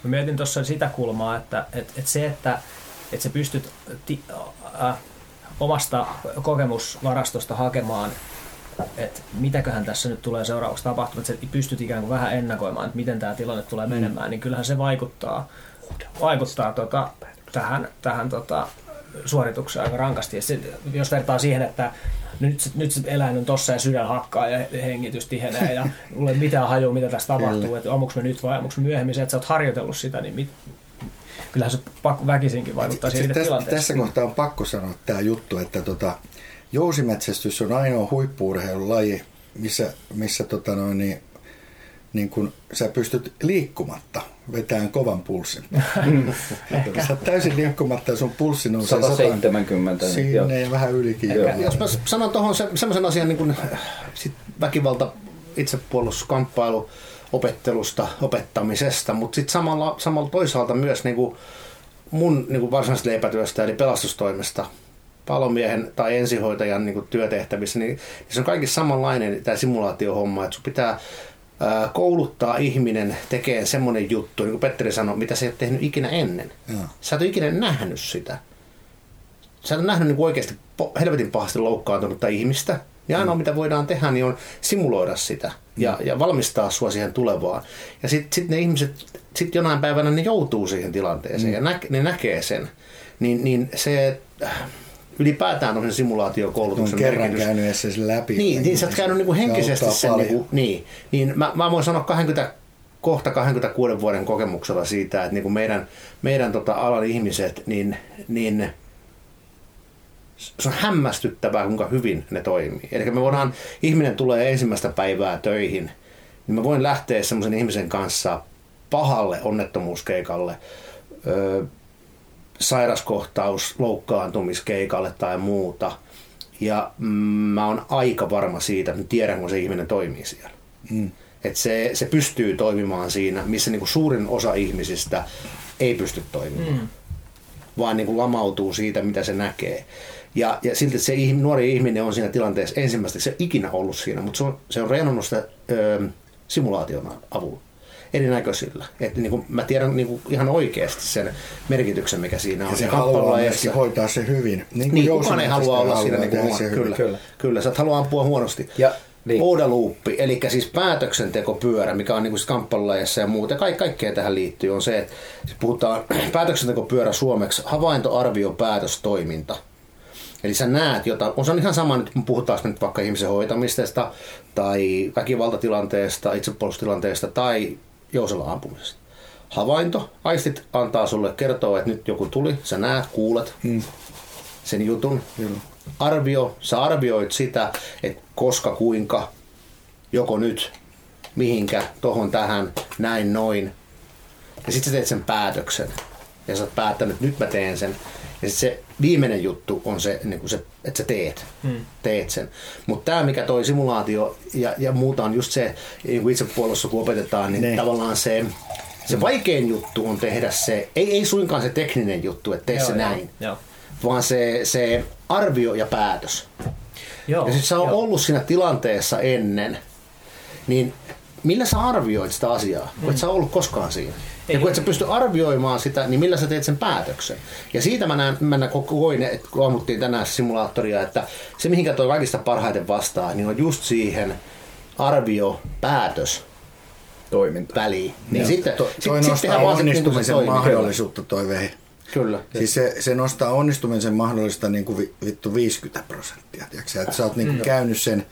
Mä mietin tuossa sitä kulmaa, että, että, että se, että, että sä pystyt ti, äh, omasta kokemusvarastosta hakemaan, että mitäköhän tässä nyt tulee seuraavaksi tapahtumaan, että sä pystyt ikään kuin vähän ennakoimaan, että miten tämä tilanne tulee menemään, niin kyllähän se vaikuttaa, vaikuttaa tota, tähän, tähän tota, suoritukseen aika rankasti. Ja se, jos vertaa siihen, että nyt, se- nyt se eläin on tossa ja sydän hakkaa ja hengitys tihenee ja mulla ei mitään hajua, mitä tässä tapahtuu, että ammuks me nyt vai ammuks myöhemmin. Se, että sä oot harjoitellut sitä, niin mit, kyllähän se pakko väkisinkin vaikuttaa siihen Siis itse tässä, tilanteeseen. tässä kohtaa on pakko sanoa tämä juttu, että tota, jousimetsästys on ainoa huippuurheilulaji, missä, missä tota noin, niin, niin kun sä pystyt liikkumatta vetämään kovan pulssin. sä oot täysin liikkumatta ja sun pulssi nousee 170. sataan joo. sinne ja vähän ylikin. Joo. Joo. Jos mä sanon tuohon se, semmoisen asian niin kuin, sit väkivalta, itsepuolustuskamppailu, opettelusta, opettamisesta, mutta sitten samalla, samalla toisaalta myös niin kuin mun niin kuin varsinaisesta leipätyöstä eli pelastustoimesta palomiehen tai ensihoitajan niin kuin työtehtävissä, niin se on kaikki samanlainen tämä simulaatiohomma, että sun pitää ää, kouluttaa ihminen tekemään semmoinen juttu, niin kuin Petteri sanoi, mitä se ei ole tehnyt ikinä ennen. Joo. Sä et ole ikinä nähnyt sitä sä et ole nähnyt niin oikeasti helvetin pahasti loukkaantunutta ihmistä. Ja ainoa, mitä voidaan tehdä, niin on simuloida sitä ja, ja valmistaa sua siihen tulevaan. Ja sitten sit ne ihmiset, sit jonain päivänä ne joutuu siihen tilanteeseen ja nä, ne näkee sen. Niin, niin se äh, ylipäätään on sen On simulaatiokoulutuksen kerran merkitys. käynyt sen läpi. Niin, niin sä oot käynyt niinku henkisesti auttaa sen, niinku, niin, niin mä, mä voin sanoa 20, kohta 26 vuoden kokemuksella siitä, että niinku meidän, meidän tota alan ihmiset, niin, niin se on hämmästyttävää, kuinka hyvin ne toimii. Eli me voidaan, ihminen tulee ensimmäistä päivää töihin, niin mä voin lähteä semmoisen ihmisen kanssa pahalle onnettomuuskeikalle, öö, sairaskohtaus, loukkaantumiskeikalle tai muuta. Ja mä oon aika varma siitä, että tiedän, kun se ihminen toimii siellä. Mm. Että se, se pystyy toimimaan siinä, missä niinku suurin osa ihmisistä ei pysty toimimaan. Mm. Vaan niinku lamautuu siitä, mitä se näkee. Ja, ja silti se ihm- nuori ihminen on siinä tilanteessa ensimmäistä, se ei ikinä ollut siinä, mutta se on, se on reenannut sitä ö, simulaation avulla erinäköisillä. Että niin kuin, mä tiedän niin kuin ihan oikeasti sen merkityksen, mikä siinä on. Ja se Ja haluaa myöskin hoitaa se hyvin. Niin, kuin niin, kukaan ei halua olla siinä niin kuin se Kyllä, kyllä. kyllä, sä et halua ampua huonosti. Ja, niin. Oudaluuppi, eli siis päätöksentekopyörä, mikä on niin kamppailulajeissa ja muuta, Kaik, kaikkea tähän liittyy, on se, että puhutaan päätöksentekopyörä suomeksi, havaintoarvio, päätöstoiminta. Eli sä näet jotain, on se on ihan sama nyt, kun puhutaan nyt vaikka ihmisen hoitamisesta tai väkivaltatilanteesta, itsepuolustustilanteesta tai jousella ampumisesta. Havainto, aistit antaa sulle kertoa, että nyt joku tuli, sä näet, kuulet Mm. sen jutun. Kyllä. Arvio, sä arvioit sitä, että koska, kuinka, joko nyt, mihinkä, tohon tähän, näin, noin. Ja sitten sä teet sen päätöksen. Ja sä oot päättänyt, että nyt mä teen sen. Ja se viimeinen juttu on se, niin kuin se että sä teet, Mm. teet sen. Mutta tämä, mikä toi simulaatio ja, ja muuta on just se, niin kuin itse puolossa kun opetetaan, niin Niin. tavallaan se, se vaikein juttu on tehdä se, ei, ei suinkaan se tekninen juttu, että tee Joo, se joo, näin, Joo. vaan se, se arvio ja päätös. Joo, Ja sitten sä oot ollut siinä tilanteessa ennen, niin millä sä arvioit sitä asiaa, kun et sä ollut koskaan siinä? Ei ja kun et sä pysty arvioimaan sitä, niin millä sä teet sen päätöksen? Ja siitä mä näen, mä näen koin, että kun ammuttiin tänään simulaattoria, että se mihinkä toi kaikista parhaiten vastaa, niin on just siihen arvio, päätös toiminta. väliin. Niin sitten, To, sit, toi sit nostaa niin se onnistumisen toimii. mahdollisuutta toi vehi. Kyllä. Siis se, se nostaa onnistumisen mahdollista niin kuin vi- vittu 50 prosenttia. Tiedätkö? Että sä oot niin kuin käynyt sen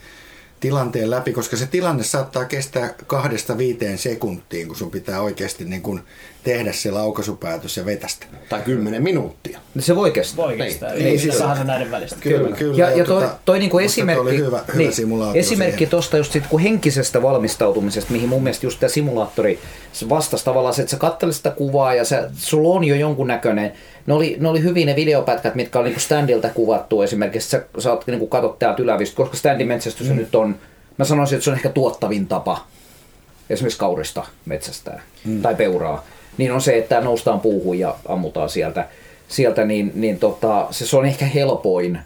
tilanteen läpi, koska se tilanne saattaa kestää kahdesta viiteen sekuntiin, kun sun pitää oikeasti niin kuin tehdä se laukaisupäätös ja vetästä. Tai kymmenen minuuttia. Se voi kestää. Voi kestää. Ei, ei siis näiden välistä. Kyllä, kyllä. Ja, ja toi, tota, toi niinku esimerkki, oli hyvä, hyvä niin, simulaatio esimerkki tuosta just sit, kun henkisestä valmistautumisesta, mihin mun mielestä just tämä simulaattori se vastasi tavallaan se, että sä kattelet sitä kuvaa ja sä, sulla on jo jonkun näköinen. Ne oli, ne oli hyvin ne videopätkät, mitkä oli niinku standilta kuvattu esimerkiksi. Sä saat niinku katot täältä ylävistä, koska standin metsästys mm. nyt on, mä sanoisin, että se on ehkä tuottavin tapa esimerkiksi kaurista metsästää mm. tai peuraa, niin on se, että noustaan puuhun ja ammutaan sieltä, sieltä niin, niin tota, se, se on ehkä helpoin,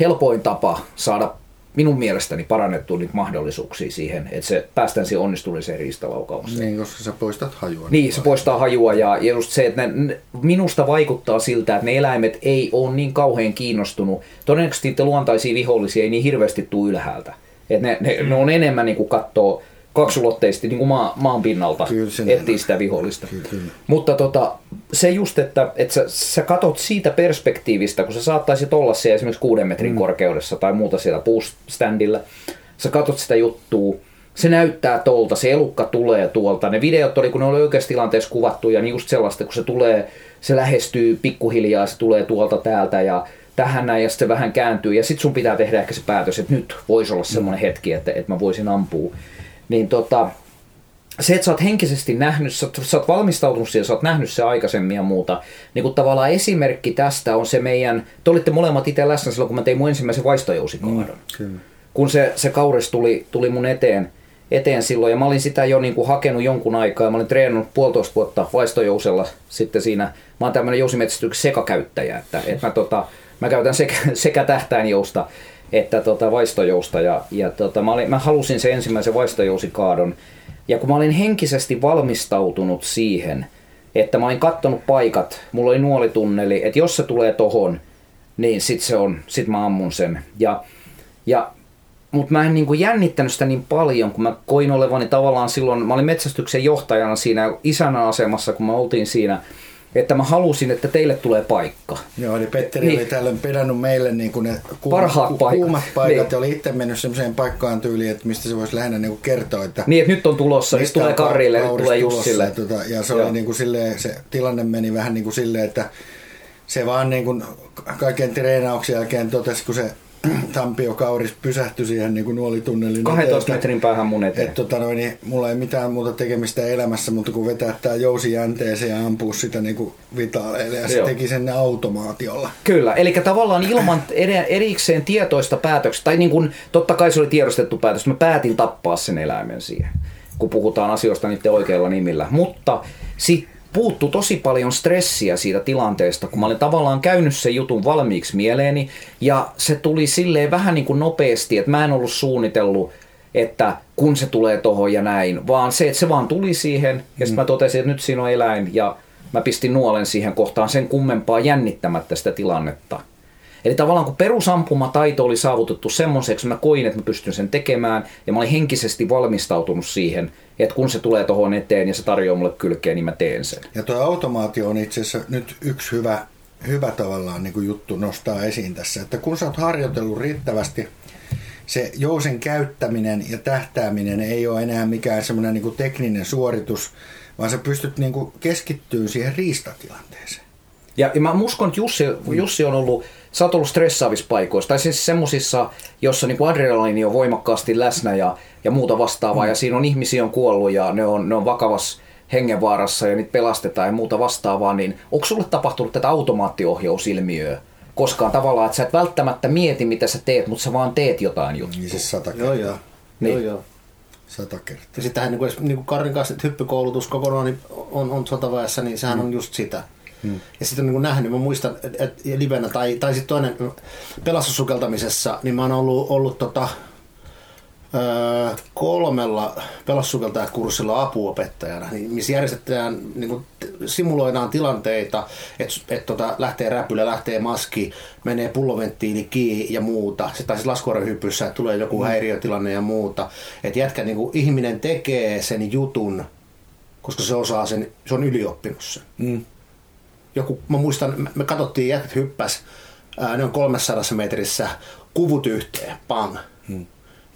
helpoin tapa saada minun mielestäni parannettua niitä mahdollisuuksia siihen, että se päästään siihen onnistuneeseen riistalaukaukseen. Niin, koska sä poistat hajua. Niin, se poistaa hajua ja, just se, että ne, ne- minusta vaikuttaa siltä, että ne eläimet ei ole niin kauhean kiinnostunut. Todennäköisesti niitä luontaisia vihollisia ei niin hirveästi tule ylhäältä. Et ne, ne, ne on enemmän niin kuin katsoo kaksulotteisesti niin kuin maa, maan pinnalta, etsii sitä vihollista. Kyllä, kyllä. Mutta tota, se just, että, että sä, sä katot siitä perspektiivistä, kun sä saattaisit olla siellä esimerkiksi kuuden metrin mm. korkeudessa tai muuta siellä puustandilla, sä katot sitä juttua, se näyttää tolta, se elukka tulee tuolta. Ne videot oli, kun ne oli oikeassa tilanteessa kuvattu ja niin just sellaista, kun se tulee, se lähestyy pikkuhiljaa, se tulee tuolta täältä ja tähän näin ja sitten se vähän kääntyy ja sitten sun pitää tehdä ehkä se päätös, että nyt voisi olla semmoinen hetki, että, että mä voisin ampua. Niin tota, se, että sä oot henkisesti nähnyt, sä, oot- sä oot valmistautunut siihen, sä oot nähnyt se aikaisemmin ja muuta, niin kun tavallaan esimerkki tästä on se meidän, te olitte molemmat itse läsnä silloin, kun mä tein mun ensimmäisen vaistojousikaahdon. Kyllä. Kun se, se kauris tuli, tuli mun eteen, eteen silloin, ja mä olin sitä jo niin kuin hakenut jonkun aikaa, ja mä olin treenannut puolitoista vuotta vaistojousella sitten siinä, mä oon tämmönen jousimetsästyksen sekakäyttäjä, että, että mä, tota, mä käytän sekä, sekä tähtäinjousta että tota vaistojousta, ja, ja tota, mä, olin, mä halusin sen ensimmäisen vaistojousikaahdon, ja kun mä olin henkisesti valmistautunut siihen, että mä olin kattonut paikat, mulla oli nuolitunneli, että jos se tulee tohon, niin sit se on, sit mä ammun sen. Ja, ja mutta mä en niinku jännittänyt sitä niin paljon, kun mä koin olevani tavallaan silloin, mä olin metsästyksen johtajana siinä isänä asemassa, kun mä oltiin siinä, että mä halusin, että teille tulee paikka. Joo, eli Petteri Niin. oli tällöin pedannut meille niin kuin ne kuum, Parhaat paikat. kuumat paikat Niin. ja oli itse mennyt semmoiseen paikkaan tyyliin, että mistä se voisi lähinnä niin kuin kertoa, että Niin, että nyt on tulossa, nyt tulee Karille, nyt tulee tulossa. Jussille. Ja, tota, ja se, oli niin kuin silleen, se tilanne meni vähän niin kuin silleen, että se vaan niin kuin kaiken treenauksen jälkeen totesi, kun se Tampio Kauris pysähtyi siihen niin kuin nuolitunnelin 12 eteen, metrin päähän mun eteen. että tota noin, niin mulla ei mitään muuta tekemistä elämässä, mutta kun vetää tää jousi jänteeseen ja ampuu sitä niin kuin vitaaleille. Ja se Joo. teki sen automaatiolla. Kyllä, eli tavallaan ilman eri- erikseen tietoista päätöksestä, tai niin kuin, totta kai se oli tiedostettu päätös, mä päätin tappaa sen eläimen siihen, kun puhutaan asioista niiden oikeilla nimillä. Mutta sit puuttu tosi paljon stressiä siitä tilanteesta, kun mä olin tavallaan käynyt sen jutun valmiiksi mieleeni, ja se tuli silleen vähän niin kuin nopeasti, että mä en ollut suunnitellut, että kun se tulee tohon ja näin, vaan se, että se vaan tuli siihen, ja sitten mä totesin, että nyt siinä on eläin, ja mä pistin nuolen siihen kohtaan sen kummempaa jännittämättä sitä tilannetta. Eli tavallaan kun perusampumataito oli saavutettu semmoiseksi, mä koin, että mä pystyn sen tekemään, ja mä olin henkisesti valmistautunut siihen, että kun se tulee tohon eteen ja se tarjoaa mulle kylkeen, niin mä teen sen. Ja tuo automaatio on itse asiassa nyt yksi hyvä, hyvä tavallaan niin kuin juttu nostaa esiin tässä, että kun sä oot harjoitellut riittävästi, se jousen käyttäminen ja tähtääminen ei ole enää mikään semmoinen niin kuin tekninen suoritus, vaan sä pystyt niin kuin keskittyä siihen riistatilanteeseen. Ja, ja mä uskon, että Jussi, Jussi on ollut, sä oot ollut stressaavissa paikoissa, tai siis semmosissa, jossa niin adrenaliini on voimakkaasti läsnä ja, ja muuta vastaavaa, mm. ja siinä on ihmisiä on kuollut ja ne on, ne on vakavassa hengenvaarassa ja niitä pelastetaan ja muuta vastaavaa, niin onko sulle tapahtunut tätä automaattiohjausilmiöä koskaan tavallaan, että sä et välttämättä mieti, mitä sä teet, mutta sä vaan teet jotain juttua? Niin siis sata Joo, kertaa. joo. Niin. Joo, joo. Sata kertaa. Ja sittenhän niin kuin, niin kuin Karin kanssa, että hyppykoulutus kokonaan niin on, on sotaväessä, niin sehän on just sitä. Mm. Ja sitten on niin nähnyt, mä muistan, että et, livenä tai, tai sitten toinen pelastussukeltamisessa, niin mä oon ollut, ollut tota, öö, kolmella pelastussukeltajakurssilla apuopettajana, niin missä järjestetään, niin kuin, simuloidaan tilanteita, että et, tota, lähtee räpylä, lähtee maski, menee pulloventtiili kiinni ja muuta. Se taisi laskuvarjohypyssä, että tulee joku häiriötilanne ja muuta. Että jätkä, niin kuin, ihminen tekee sen jutun, koska se osaa sen, se on ylioppinut sen. Mm. Joku, mä muistan, me- katsottiin, jätkät hyppäs, ne on 300 metrissä, kuvut yhteen, pang. Hmm.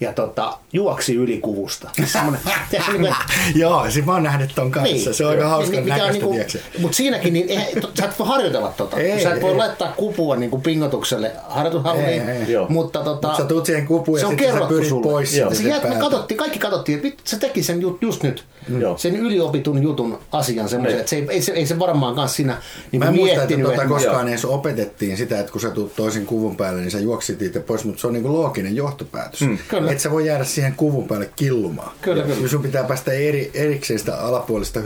Ja tota, juoksi yli kuvusta. Semmoinen, tiedätkö, niin kuin, Joo, siis mä oon nähnyt ton kanssa. Se on aika hauska Niin, mikä on näköistä, niinku? Mutta siinäkin, niin eihän, to- sä et voi harjoitella tota. Ei, sä et voi ei. laittaa kupua niin kuin pingotukselle harjoitushalliin. Mutta tota, Mut sä tuut siihen kupuun ja sitten sä pyrit sulle. pois Joo. siitä Se jät, me katsottiin, kaikki katsottiin, että se teki sen ju, just nyt. Joo. Sen yliopitun jutun asian semmoisen, Niin. että se ei, ei, se, ei se varmaan kanssa siinä niin Mä en muista, että tota koskaan edes opetettiin sitä, että kun sä tuut toisen kuvun päälle, niin sä juoksit itse pois, mutta se on niinku looginen johtopäätös. Mm, Kyllä. että sä voi jäädä siihen kuvun päälle killumaan. Kyllä, kyllä. Sun pitää päästä eri, erikseen sitä alapuolista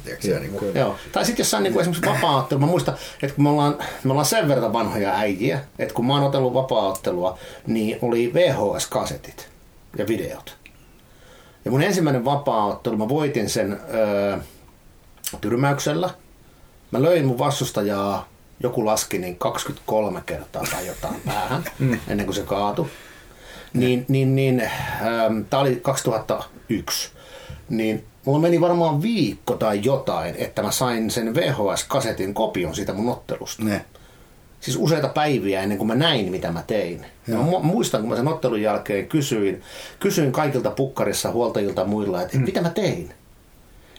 tiedätkö? Ja, niinku, Joo. Tai sitten jossain niin esimerkiksi vapaa mä muistan, että kun me ollaan, me ollaan sen verran vanhoja äijiä, että kun mä oon otellut vapaa niin oli VHS-kasetit ja videot. Ja mun ensimmäinen vapaa mä voitin sen öö, tyrmäyksellä. Mä löin mun vastustajaa, joku laski niin 23 kertaa tai jotain päähän, ennen kuin se kaatui. Niin, niin, niin ähm, tämä oli 2001. Niin mulla meni varmaan viikko tai jotain, että mä sain sen VHS-kasetin kopion siitä mun ottelusta. ne. Siis useita päiviä ennen kuin mä näin, mitä mä tein. Mä mu- muistan, kun mä sen ottelun jälkeen kysyin, kysyin kaikilta pukkarissa, huoltajilta muilla, että mm. mitä mä tein.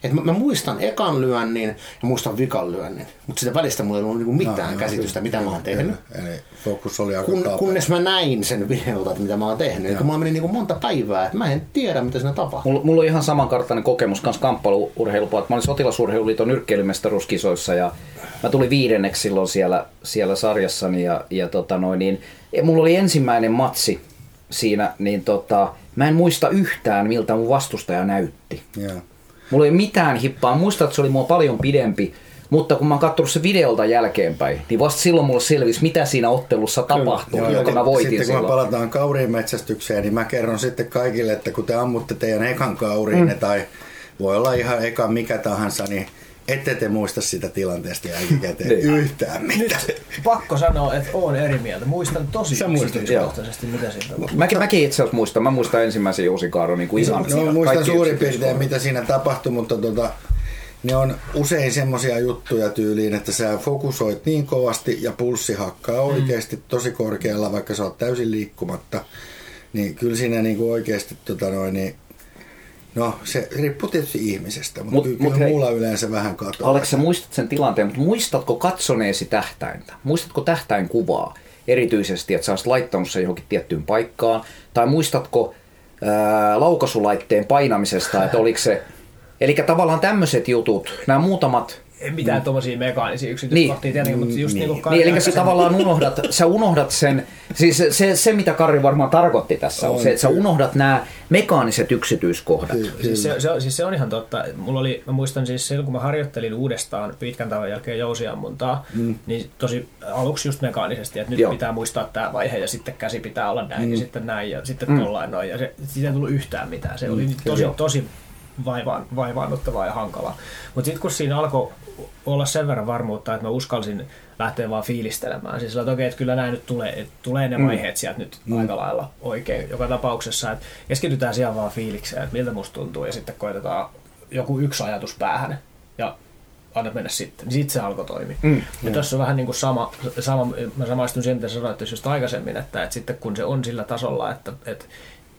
Et mä, mä, muistan ekan lyönnin ja muistan vikan lyönnin, mutta sitä välistä mulla ei ollut niinku mitään Joo, käsitystä, mitä mä oon tehnyt. Eli fokus oli aika Kun, kunnes mä näin sen videolta, että mitä mä oon tehnyt. Ja. Mulla meni niinku monta päivää, että mä en tiedä, mitä siinä tapahtuu. Mulla, mulla on ihan samankartainen kokemus kanssa kamppailuurheilupuolella. Mä olin sotilasurheiluliiton nyrkkeilymestaruuskisoissa ja mä tulin viidenneksi silloin siellä, siellä sarjassani ja, ja tota noin, niin, ja mulla oli ensimmäinen matsi siinä, niin tota, mä en muista yhtään miltä mun vastustaja näytti. Joo. Mulla ei mitään hippaa. Muistan, että se oli mua paljon pidempi. Mutta kun mä oon katsonut se videolta jälkeenpäin, niin vasta silloin mulle selvisi, mitä siinä ottelussa tapahtui, Joo, joka ja mä voitin sitten kun silloin. me palataan kauriin metsästykseen, niin mä kerron sitten kaikille, että kun te ammutte teidän ekan kauriin, mm. tai voi olla ihan eka mikä tahansa, niin ette te muista sitä tilanteesta jälkikäteen Niin. yhtään mitään. Pakko sanoa, että oon eri mieltä. Muistan tosi Sä yksityiskohtaisesti, mitä siinä tapahtui. Mäkin, mäkin itse asiassa muistan. Mä muistan ensimmäisen jousikaaron niin kuin ihan No, muistan kaikki suurin piirtein, mitä siinä tapahtui, mutta tota, ne on usein semmoisia juttuja tyyliin, että sä fokusoit niin kovasti ja pulssi hakkaa oikeasti tosi korkealla, vaikka sä oot täysin liikkumatta. Niin kyllä siinä niinku oikeasti tota noin, niin No, se riippuu tietysti ihmisestä, mutta Mut- mut, mut kyllä hei. mulla yleensä vähän katoaa. Aleksi, sä muistat sen tilanteen, mutta muistatko katsoneesi tähtäintä? Muistatko tähtäin kuvaa? Erityisesti, että sä olisit laittanut sen johonkin tiettyyn paikkaan. Tai muistatko ää, laukaisulaitteen painamisesta, että oliko se... Eli tavallaan tämmöiset jutut, nämä muutamat Ei mitään mm. tommosia mekaanisia yksityiskohtia Niin. tietenkin, mutta just niin, kuin Niin, eli sä tavallaan unohdat, sä unohdat sen, siis se, se, se mitä Karri varmaan tarkoitti tässä on, On, se, että sä unohdat nämä mekaaniset yksityiskohdat. Kyllä. Siis se, se, on- siis se on ihan totta. Mulla oli, mä muistan siis silloin, kun mä harjoittelin uudestaan pitkän tauon jälkeen jousiammuntaa, mm. niin tosi aluksi just mekaanisesti, että nyt Joo. Pitää muistaa tämä vaihe ja sitten käsi pitää olla näin mm. ja sitten näin ja sitten mm. tollain noin. Ja se, siitä ei tullut yhtään mitään. Se oli tosi, Joo. tosi vaivaan, vaivaannuttavaa ja hankalaa. Mutta sitten kun siinä alkoi olla sen verran varmuutta, että mä uskalsin lähteä vaan fiilistelemään. Siis että okei, että kyllä nämä nyt tulee, että tulee ne vaiheet sieltä nyt mm. aika lailla oikein joka tapauksessa. Että keskitytään siellä vaan fiilikseen, että miltä musta tuntuu ja sitten koitetaan joku yksi ajatus päähän ja anna mennä sitten. Niin sitten se alkoi toimia. Mm. Ja tuossa on vähän niin kuin sama, sama, mä samaistun siihen, mitä sanoit just aikaisemmin, että, että sitten kun se on sillä tasolla, että, että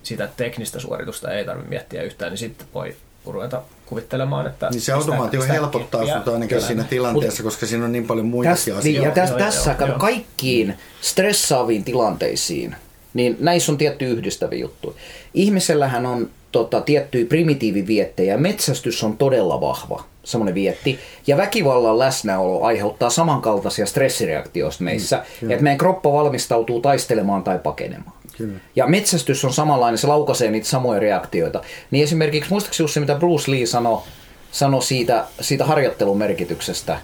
sitä teknistä suoritusta ei tarvitse miettiä yhtään, niin sitten voi ruveta kuvittelemaan, että... Niin se automaatio pistää helpottaa keppiä. sut ainakin Kyllä. siinä tilanteessa, koska siinä on niin paljon muitakin Täs, niin, asioita. ja täs, Joo, tässä joo, joo. kaikkiin stressaaviin tilanteisiin, niin näissä on tietty yhdistäviä juttuja. Ihmisellähän on tota, tiettyjä primitiiviviettejä. Metsästys on todella vahva, semmoinen vietti. Ja väkivallan läsnäolo aiheuttaa samankaltaisia stressireaktioita meissä, mm, että meidän kroppa valmistautuu taistelemaan tai pakenemaan. Kyllä. Ja metsästys on samanlainen, se laukaisee niitä samoja reaktioita. Niin esimerkiksi, muistaakseni Jussi, mitä Bruce Lee sanoi sano siitä, siitä harjoittelun merkityksestä?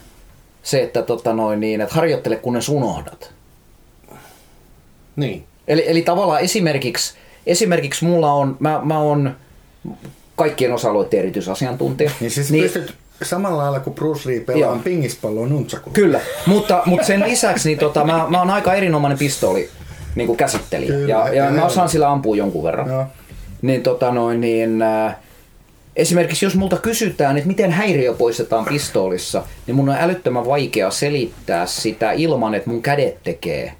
Se, että, tota noin, niin, että harjoittele kunnes unohdat. Niin. Eli, eli tavallaan esimerkiksi, esimerkiksi mulla on, mä, mä on kaikkien osa-alueiden erityisasiantuntija. Niin siis niin, pystyt samalla lailla kuin Bruce Lee pelaa pingispalloa nuntsakulla. Kyllä, mutta, mutta sen lisäksi niin tota, mä, mä oon aika erinomainen pistooli niin kuin käsittelijä. Kyllä, ja, ja mä joo. osaan sillä ampua jonkun verran. Joo. Niin, tota noin, niin äh, esimerkiksi jos multa kysytään, että miten häiriö poistetaan pistoolissa, niin mun on älyttömän vaikea selittää sitä ilman, että mun kädet tekee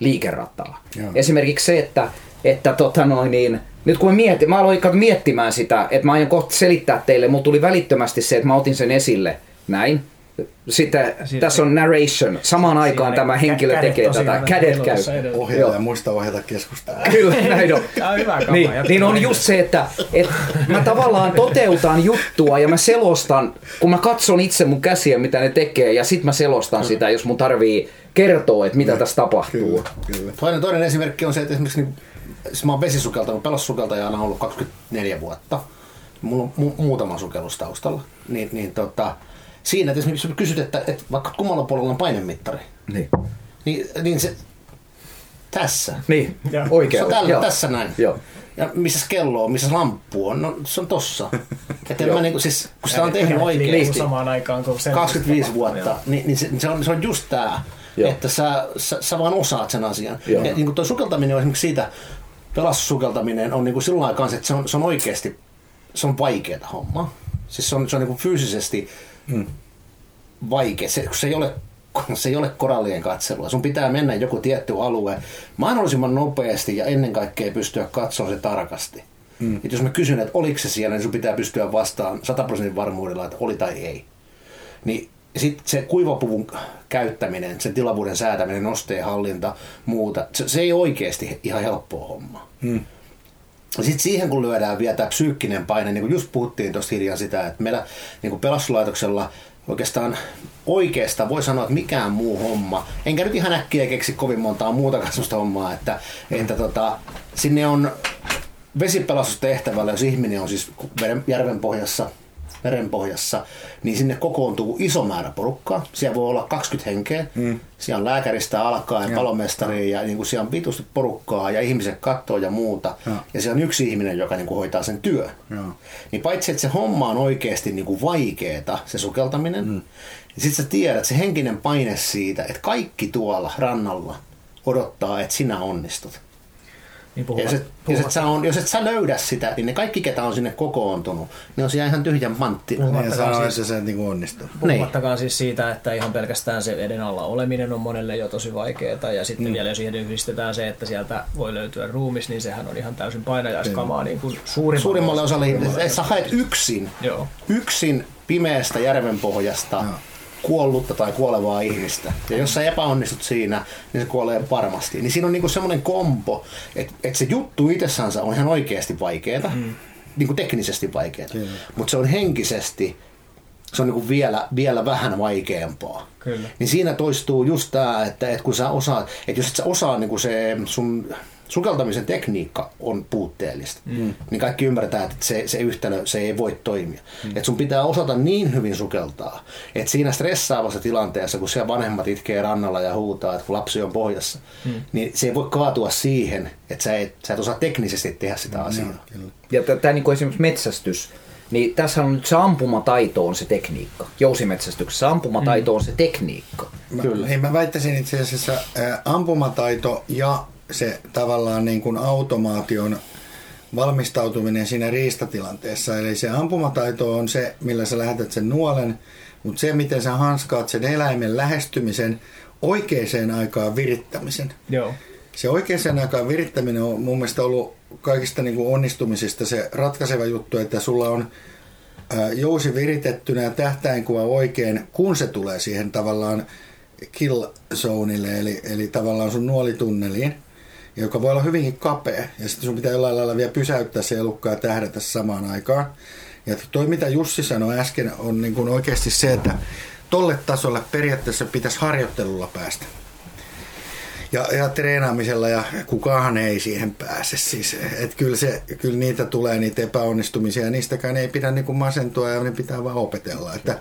liikerataa. Joo. Esimerkiksi se, että, että tota noin, niin, nyt kun mä, mietin, mä aloin miettimään sitä, että mä aion kohta selittää teille, mutta tuli välittömästi se, että mä otin sen esille näin. Sitten Siinä- tässä on narration. Samaan aikaan tämä henkilö kädet tekee tätä. Kädet käy. Ohjaaja Joo. muista ohjata keskustelua. Kyllä, näin on. Tää on hyvä kama. Niin, niin on just se, että, että mä tavallaan toteutan juttua ja mä selostan, kun mä katson itse mun käsiä, mitä ne tekee, ja sit mä selostan sitä, jos mun tarvii kertoa, että mitä tässä tapahtuu. Kyllä, kyllä. Toinen, toinen esimerkki on se, että esimerkiksi niin, siis mä oon vesisukeltanut, pelassukeltajana ollut 24 vuotta. Mulla on mu- muutama sukellus taustalla. Niin, niin tota, siinä, että esimerkiksi jos kysyt, että, että vaikka kummalla puolella on painemittari, Niin, niin, niin se tässä. niin. Se oikein. on tällä, tässä näin. Joo. Ja missä kello on, missä lamppu on, no se on tossa. Että mä niinku, siis, kun sitä on tehnyt liikkuu oikeasti samaan aikaan kuin sen. 25 vuotta, niin, niin se, se, on, se on just tää, Joo. että sä, sä, sä vaan osaat sen asian. Joo. Ja niin kuin tuo sukeltaminen on esimerkiksi siitä, pelastussukeltaminen on niin kuin sillä lailla kanssa, että se on, se on oikeasti, se on vaikeaa homma. Siis se on, se on niin kuin fyysisesti Hmm. vaikea. Se, kun se ei ole se ei ole korallien katselua. Sun pitää mennä joku tietty alue mahdollisimman nopeasti ja ennen kaikkea pystyä katsomaan se tarkasti. Mm. Et jos mä kysyn, että oliko se siellä, niin sun pitää pystyä vastaan 100 prosentin varmuudella, että oli tai ei. Niin sitten se kuivapuvun käyttäminen, sen tilavuuden säätäminen, nosteen hallinta, muuta, se, se ei oikeasti ihan helppoa hommaa. Mm. Sitten siihen kun lyödään vielä tämä psyykkinen paine, niin kuin just puhuttiin tuosta hiljan sitä, että meillä niin pelastuslaitoksella oikeastaan oikeastaan voi sanoa, että mikään muu homma, enkä nyt ihan äkkiä keksi kovin montaa muuta sellaista hommaa, että, että tota, sinne on vesipelastustehtävällä, jos ihminen on siis järven pohjassa, merenpohjassa, niin sinne kokoontuu iso määrä porukkaa. Siellä voi olla 20 henkeä. Mm. Siellä on lääkäristä alkaen, ja palomestari ja niin kuin siellä on vitusti porukkaa ja ihmiset katsoo ja muuta. Ja. Ja siellä on yksi ihminen, joka niin kuin hoitaa sen työn. Joo. Niin paitsi, että se homma on oikeasti niin kuin vaikeeta, se sukeltaminen, mm. niin sitten sä tiedät, se henkinen paine siitä, että kaikki tuolla rannalla odottaa, että sinä onnistut. Niin Ja jos, et, jos, et sä on, jos et sä löydä sitä, niin ne kaikki, ketä on sinne kokoontunut, ne on siellä ihan tyhjän. Puhumatta- Niin sanoisi, että se niin kuin onnistuu. Puhumattakaan siis siitä, että ihan pelkästään se veden alla oleminen on monelle jo tosi vaikeaa. Ja sitten mm. vielä jos siihen yhdistetään se, että sieltä voi löytyä ruumis, niin sehän on ihan täysin painajaiskamaa niin kuin suurimmalle, Suurimmalle osalle suurimmalle sä haet yksin, Joo. yksin pimeästä järvenpohjasta Joo. Kuollutta tai kuolevaa ihmistä. Ja jos sä epäonnistut siinä, niin se kuolee varmasti. Niin siinä on niinku semmoinen kompo, että, että se juttu itsessänsä on ihan oikeasti vaikeaa, mm. niinku teknisesti vaikeaa, mutta se on henkisesti se on niinku vielä, vielä vähän vaikeampaa. Kyllä. Niin siinä toistuu just tämä, että, että kun sä osaat, että jos et sä osaa niinku se sun sukeltamisen tekniikka on puutteellista, mm. niin kaikki ymmärtää, että se, se yhtälö se ei voi toimia. Mm. Että sun pitää osata niin hyvin sukeltaa, että siinä stressaavassa tilanteessa, kun siellä vanhemmat itkee rannalla ja huutaa, että kun lapsi on pohjassa, mm. niin se ei voi kaatua siihen, että sä et, sä et osaa teknisesti tehdä sitä Mm, asiaa. Ja tämä niin esimerkiksi metsästys, niin tässä on nyt se ampumataito on se tekniikka. Jousimetsästyksessä ampumataito on se tekniikka. Mä, Kyllä. Niin mä väittäisin itse asiassa ää, ampumataito ja se tavallaan niin kuin automaation valmistautuminen siinä riistatilanteessa. Eli se ampumataito on se, millä sä lähetät sen nuolen, mutta se, miten sä hanskaat sen eläimen lähestymisen oikeaan aikaan virittämisen. Joo. Se oikeaan aikaan virittäminen on mun mielestä ollut kaikista niin kuin onnistumisista se ratkaiseva juttu, että sulla on jousi viritettynä ja tähtäinkuva oikein, kun se tulee siihen tavallaan kill zoneille, eli, eli tavallaan sun nuolitunneliin. Joka voi olla hyvinkin kapea. Ja sitten sun pitää jollain lailla vielä pysäyttää se elukka ja tähdätä samaan aikaan. Ja toi, mitä Jussi sanoi äsken, on niin kuin oikeasti se, että tolle tasolle periaatteessa pitäisi harjoittelulla päästä. Ja, ja treenaamisella ja kukaan ei siihen pääse. Siis, et kyllä, se, kyllä niitä tulee niitä epäonnistumisia ja niistäkään ei pidä niin kuin masentua ja ne pitää vaan opetella. Että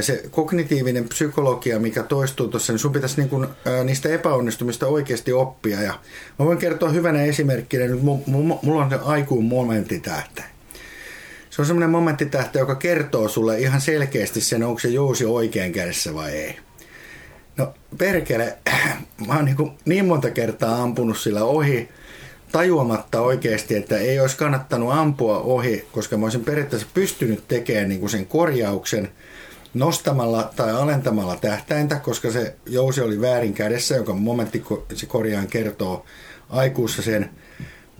se kognitiivinen psykologia, mikä toistuu tuossa, niin sun pitäisi niin kuin, niistä epäonnistumista oikeasti oppia. Ja mä voin kertoa hyvänä esimerkkinä, nyt mulla on se aikuun momenttitähtä. Se on semmoinen momenttitähtä, joka kertoo sulle ihan selkeästi sen, onko se jousi oikein kädessä vai ei. No perkele, mä oon niin, kuin niin monta kertaa ampunut sillä ohi, tajuamatta oikeasti, että ei olisi kannattanut ampua ohi, koska mä olisin periaatteessa pystynyt tekemään niin kuin sen korjauksen nostamalla tai alentamalla tähtäintä, koska se jousi oli väärin kädessä, joka momentti se korjaan kertoo aikuissa sen.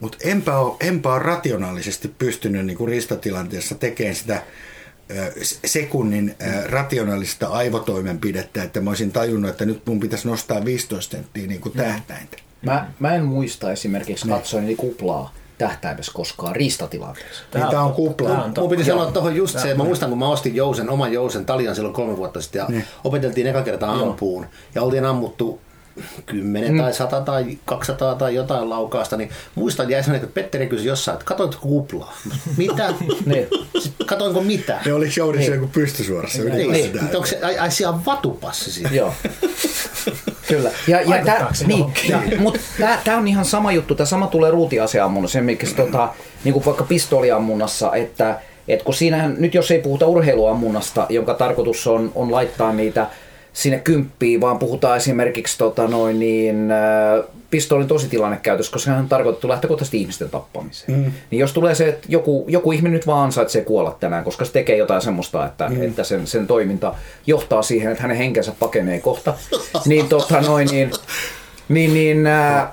Mutta enpä ole, enpä ole rationaalisesti pystynyt niin kuin ristatilanteessa tekemään sitä sekunnin rationaalista aivotoimenpidettä, että mä olisin tajunnut, että nyt mun pitäisi nostaa 15 senttiä niin kuin tähtäintä. Mä, mä en muista esimerkiksi niin. katsoin kuplaa tähtäimessä koskaan riistatilanteessa. Tämä, niin, on kupla. Tämä on Mun piti sanoa tuohon just se, mä muistan kun mä ostin jousen, oman jousen Talian silloin kolme vuotta sitten ja niin. opeteltiin eka kertaa ampuun. Ja oltiin ammuttu 10 mm. tai 100 tai 200 tai jotain laukaasta, niin muistan jäi sellainen, että Petteri kysyi jossain, että katoitko kuplaa? Mitä? niin. Katoinko mitä? Ne oli joudissa niin. joku pystysuorassa. Niin. niin. Onko se, ai, ai siellä vatupassi siinä? Joo. Kyllä. Ja, ja tää, niin, ja, mutta tämä on ihan sama juttu. Tämä sama tulee ruutiaseammunnassa, esimerkiksi tota, niin kuin vaikka pistooliammunnassa, että et kun siinähän, nyt jos ei puhuta urheiluammunnasta, jonka tarkoitus on, on laittaa niitä sinne kymppiin, vaan puhutaan esimerkiksi tota noin niin, äh, pistoolin tositilannekäytössä, koska sehän on tarkoitettu lähtökohtaisesti ihmisten tappamiseen. Mm. Niin jos tulee se, että joku, joku ihminen nyt vaan ansaitsee kuolla tänään, koska se tekee jotain semmoista, että, mm. että sen, sen toiminta johtaa siihen, että hänen henkensä pakenee kohta, niin, tota noin, niin niin, niin ää,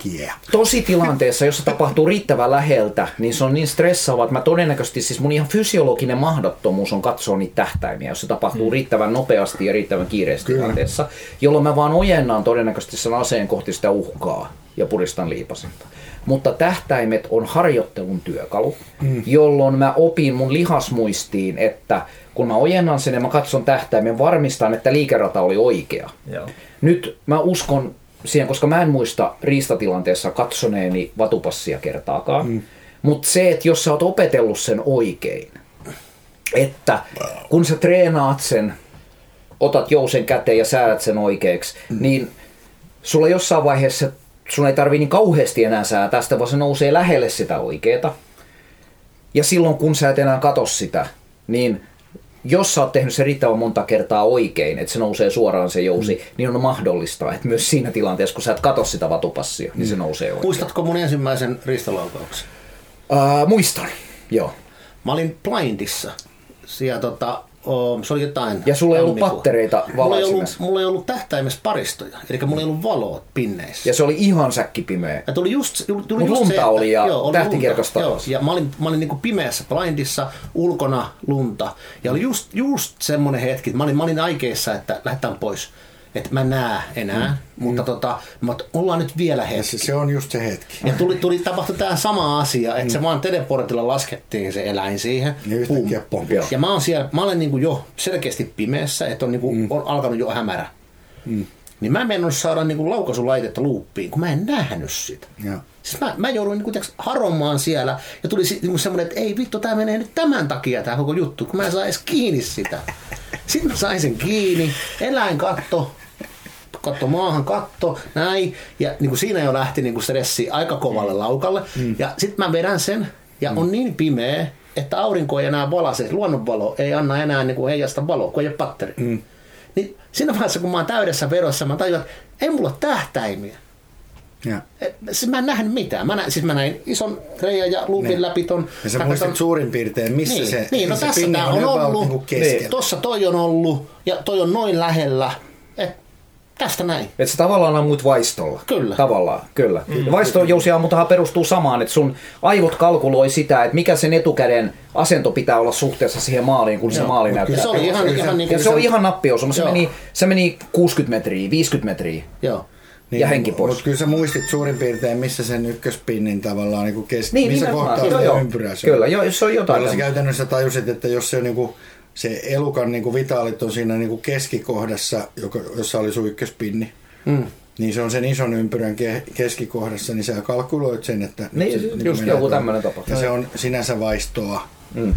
tosi tilanteessa, jossa tapahtuu riittävän läheltä, niin se on niin stressaavaa, että mä todennäköisesti, siis mun ihan fysiologinen mahdottomuus on katsoa niitä tähtäimiä, jos se tapahtuu mm. riittävän nopeasti ja riittävän kiireesti tilanteessa, jolloin mä vaan ojennan todennäköisesti sen aseen kohti sitä uhkaa ja puristan liipasinta. Mutta tähtäimet on harjoittelun työkalu, mm. jolloin mä opin mun lihasmuistiin, että kun mä ojennan sen ja mä katson tähtäimen, varmistan, että liikerata oli oikea. Joo. Nyt mä uskon siihen, koska mä en muista riistatilanteessa katsoneeni vatupassia kertaakaan. Mm. Mutta se, että jos sä oot opetellut sen oikein, että kun sä treenaat sen, otat jousen käteen ja säädät sen oikeaksi, mm. niin sulla jossain vaiheessa sun ei tarvi niin kauheasti enää säätää sitä, vaan se nousee lähelle sitä oikeeta. Ja silloin kun sä et enää katso sitä, niin jos sä oot tehnyt se riittävän monta kertaa oikein, että se nousee suoraan se jousi, mm. niin on mahdollista, että myös siinä tilanteessa, kun sä et katso sitä vatupassia, mm. niin se mm. nousee oikein. Muistatko mun ensimmäisen ristalaukauksen? Uh, muistan, joo. Mä olin blindissa. Siellä tota, Oh, se oli jotain. Ja sulla ei ollut pattereita mulla ei ollut, mulla ei ollut tähtäimessä paristoja, eli mulla ei ollut valoa pinneissä. Ja se oli ihan säkkipimeä. Ja tuli just, tuli Mut just lunta se, oli ja joo, tähtikirkasta. Joo, ja mä olin, mä olin niinku pimeässä blindissa, ulkona lunta. Ja oli just, just semmoinen hetki, että mä olin, mä olin aikeissa, että lähdetään pois että mä näe enää, mm. mutta, mm. Tota, mutta ollaan nyt vielä hetki. Se, se on just se hetki. Ja tuli, tuli tapahtui tämä sama asia, että mm. se vaan teleportilla laskettiin se eläin siihen. Ja, ja mä, oon siellä, mä olen niinku jo selkeästi pimeässä, että on, niinku, mm. on alkanut jo hämärä. Mm. Niin mä en mennyt saada niinku laukaisulaitetta luuppiin, kun mä en nähnyt sitä. Ja. Siis mä, mä jouduin niinku, haromaan siellä ja tuli niinku semmoinen, että ei vittu, tämä menee nyt tämän takia tämä koko juttu, kun mä en saa edes kiinni sitä. Sitten mä sain sen kiinni, eläin katto, katto maahan, katto, näin. Ja niin kuin siinä jo lähti niin kuin stressi aika kovalle laukalle. Mm. Ja sitten mä vedän sen, ja mm. on niin pimeä, että aurinko ei enää valase, luonnonvalo ei anna enää niin kuin heijasta valoa, kun ei ole patteri. Mm. Niin siinä vaiheessa, kun mä oon täydessä verossa, mä tajuan, että ei mulla ole tähtäimiä. Ja. Siis mä en nähnyt mitään. Mä näin, siis mä näin ison reijän ja luupin niin. läpi ton. Ja sä muistat ton... suurin piirtein, missä niin, se Niin, no se tässä tää on ollut. Niin, niin, tossa toi on ollut ja toi on noin lähellä. Et Tästä näin. Että sä tavallaan ammut vaistolla. Kyllä. Tavallaan, kyllä. Mm. Vaistojousiammuntahan perustuu samaan, että sun aivot kalkuloi sitä, että mikä sen etukäden asento pitää olla suhteessa siihen maaliin, kun Joo. se maali näyttää. Se oli ihan, ihan niin ja se, on ihan nappiosuma. Se meni, se meni 60 metriä, 50 metriä. Joo. ja henkipois. Mutta kyllä sä muistit suurin piirtein, missä sen ykköspinnin tavallaan niin kes... Niin, missä kohtaa Joo, se joo. ympyrä se on. Kyllä, joo, se on jotain. Sä tämmöistä. käytännössä tajusit, että jos se, niin kuin, se elukan niin kuin vitaalit on siinä niin kuin keskikohdassa, joka, jossa oli sun ykköspinni, Mm. niin se on sen ison ympyrän ke- keskikohdassa, niin sä kalkuloit sen, että... Niin, se just menee joku tuolla. tämmönen tapa. Ja se on sinänsä vaistoa.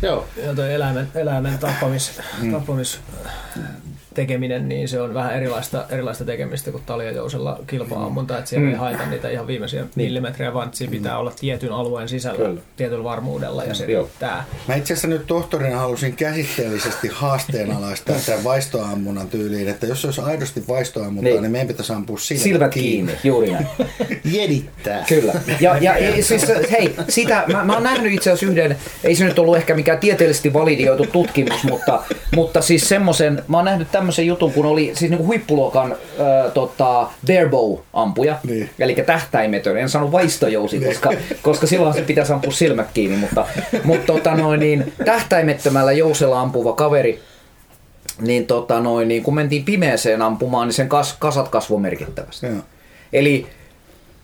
Joo. Ja toi eläimen, eläimen tappamis, tappamis tekeminen, niin se on vähän erilaista, erilaista tekemistä kuin taljajousella kilpa-ammunta, että siellä Mm. ei haeta niitä ihan viimeisiä millimetrejä, vaan siinä pitää olla tietyn alueen sisällä Kyllä. tietyllä varmuudella ja se Joo. riittää. Mä itse asiassa nyt tohtorina halusin käsitteellisesti haasteenalaistaa tämän vaistoammunnan tyyliin, että jos se olisi aidosti vaistoammuntaa, Niin. niin, niin meidän pitäisi ampua silmät, Silmät kiinni, juuri näin. Jedittää. Kyllä. Ja, ja siis, hei, sitä, mä, mä oon nähnyt itse asiassa yhden, ei se nyt ollut ehkä mikään tieteellisesti validioitu tutkimus, mutta, mutta siis semmoisen, mä oon nähnyt tämmöisen jutun, kun oli siis niinku huippuluokan äh, tota, barebow-ampuja, Niin. eli tähtäimetön, en sano vaistojousi, koska, koska silloin se pitäisi ampua silmät kiinni, mutta, mutta tota noin, niin, tähtäimettömällä jousella ampuva kaveri, niin, tota noin, niin kun mentiin pimeeseen ampumaan, niin sen kas, kasat kasvoi merkittävästi. Joo. Eli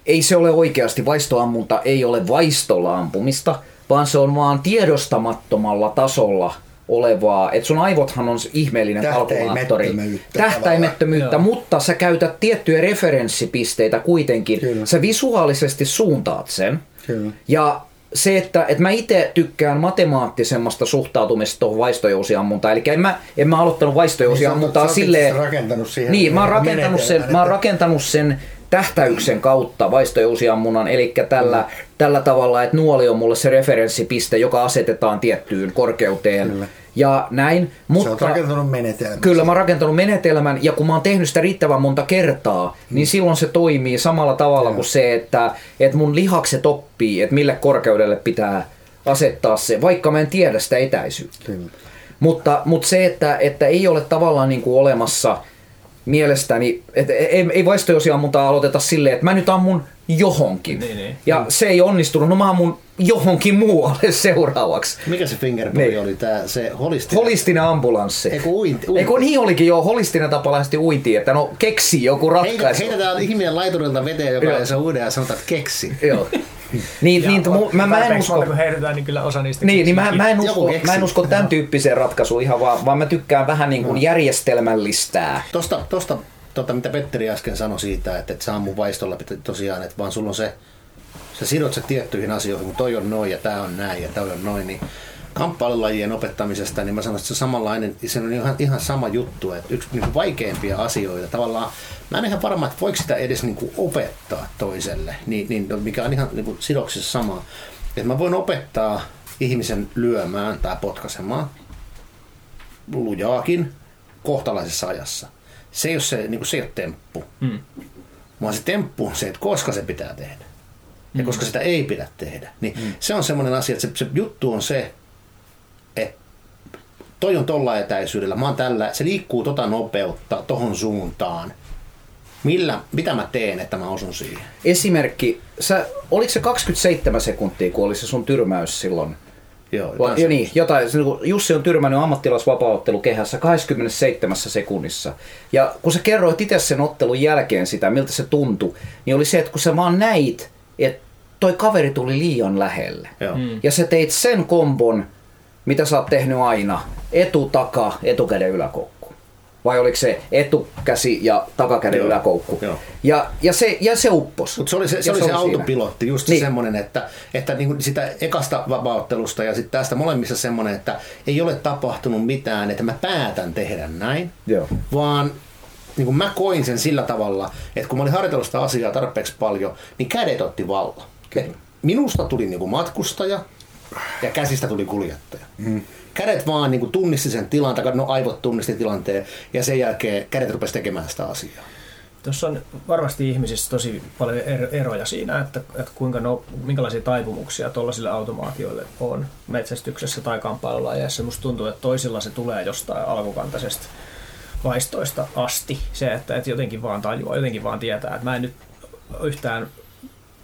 ei se ole oikeasti vaistoammunta, ei ole vaistolla ampumista, vaan se on vaan tiedostamattomalla tasolla olevaa, että sun aivothan on ihmeellinen kalkulaattori. Tähtäimettömyyttä Tähtäimettömyyttä, tavallaan. mutta sä käytät tiettyjä referenssipisteitä kuitenkin. Kyllä. Sä visuaalisesti suuntaat sen. Kyllä. Ja se, että, että mä itse tykkään matemaattisemmasta suhtautumista tuohon vaistojousiammuntaan. Eli en mä, en mä aloittanut vaistojousiammuntaa Niin, silleen... rakentanut siihen Niin, mä oon rakentanut sen, mä oon rakentanut sen tähtäyksen kautta vaistojousiammunnan, eli tällä, tällä tavalla, että nuoli on mulle se referenssipiste, joka asetetaan tiettyyn korkeuteen. Kyllä. Ja näin, Sä mutta... rakentanut menetelmän. Kyllä mä oon rakentanut menetelmän ja kun mä oon tehnyt sitä riittävän monta kertaa, niin silloin se toimii samalla tavalla kuin se, että, että mun lihakset oppii, että mille korkeudelle pitää asettaa se, vaikka mä en tiedä sitä etäisyyttä. Kyllä. Mutta, mutta se, että, että ei ole tavallaan niin kuin olemassa mielestäni, että ei, ei vaistojousiammuntaa aloiteta silleen, että mä nyt ammun johonkin. Niin, niin. Ja se ei onnistunut, no mä ammun johonkin muualle seuraavaksi. Mikä se fingerboy Niin. oli? Tää, se holistinen. Holistinen ambulanssi. Ei kun uinti. uinti. Ei kun niin olikin jo holistinen tapa lähestyä uintiin, että no keksi joku Heitä, ratkaisu. heitetään ihminen laiturilta veteen, joka ei saa uida ja sanotaan, että keksi. Joo. Niin, niin, mu- mä, mä en usko, kun heitetään, niin kyllä osa niistä niin, niin mä, mä, en usko, mä en usko tämän tyyppiseen ratkaisuun ihan vaan, vaan mä tykkään vähän niin kuin järjestelmällistää. Tosta, tosta tota, mitä Petteri äsken sanoi siitä, että et saa mun vaistolla tosiaan, että vaan sulla on se, sä sidot se tiettyihin asioihin, kun toi on noin ja tää on näin ja toi on noin, niin kamppailulajien opettamisesta, niin mä sanoisin, että se on samanlainen, se on ihan, ihan sama juttu, että yksi niin vaikeimpia asioita, tavallaan, mä en ihan varma, että voiko sitä edes niin kuin opettaa toiselle, niin, niin, mikä on ihan niin kuin sidoksissa sama, että mä voin opettaa ihmisen lyömään tai potkaisemaan, lujaakin kohtalaisessa ajassa. Se ei ole, se, niin kuin, se ei ole temppu, Mm. vaan se temppu on se, että koska se pitää tehdä. Ja koska sitä ei pidä tehdä. Niin se on semmoinen asia, että se, se juttu on se, että toi on tolla etäisyydellä, mä oon tällä, se liikkuu tota nopeutta tohon suuntaan. Millä, mitä mä teen, että mä osun siihen? Esimerkki, sä, oliko se 27 sekuntia, kun oli se sun tyrmäys silloin? Joo, Va, ja niin, jotain, niin Jussi on tyrmännyt ammattilaisvapaaottelukehässä 27 sekunnissa. Ja kun sä kerroit itse sen ottelun jälkeen sitä, miltä se tuntui, niin oli se, että kun sä vaan näit, että toi kaveri tuli liian lähelle. Joo. Mm. Ja sä teit sen kombon, mitä sä oot tehnyt aina. Etu, taka, etukäden yläkoukku. Vai oliko se etukäsi ja takakäden Joo, yläkoukku? joo. Ja, ja, se, ja se uppos. Mutta se oli se, Ja se, oli se siinä. autopilotti, just Niin. semmoinen, että, että niin kuin sitä ekasta vapauttelusta ja sitten tästä molemmissa semmoinen, että ei ole tapahtunut mitään, että mä päätän tehdä näin, Joo. vaan niin kuin mä koin sen sillä tavalla, että kun mä olin harjoitellut sitä asiaa tarpeeksi paljon, niin kädet otti vallan. Et Minusta tuli niin kuin matkustaja ja käsistä tuli kuljettaja. Mm. Kädet vaan niin kuin tunnisti sen tilan, no aivot tunnisti tilanteen, ja sen jälkeen kädet rupesi tekemään sitä asiaa. Tuossa on varmasti ihmisissä tosi paljon er- eroja siinä, että, että kuinka no, minkälaisia taipumuksia tuollaisille automaatioille on metsästyksessä tai kamppailulajeissa. Musta tuntuu, että toisilla se tulee jostain alkukantaisesta vaistoista asti. Se, että, että jotenkin vaan tajuaa, jotenkin vaan tietää, että mä en nyt yhtään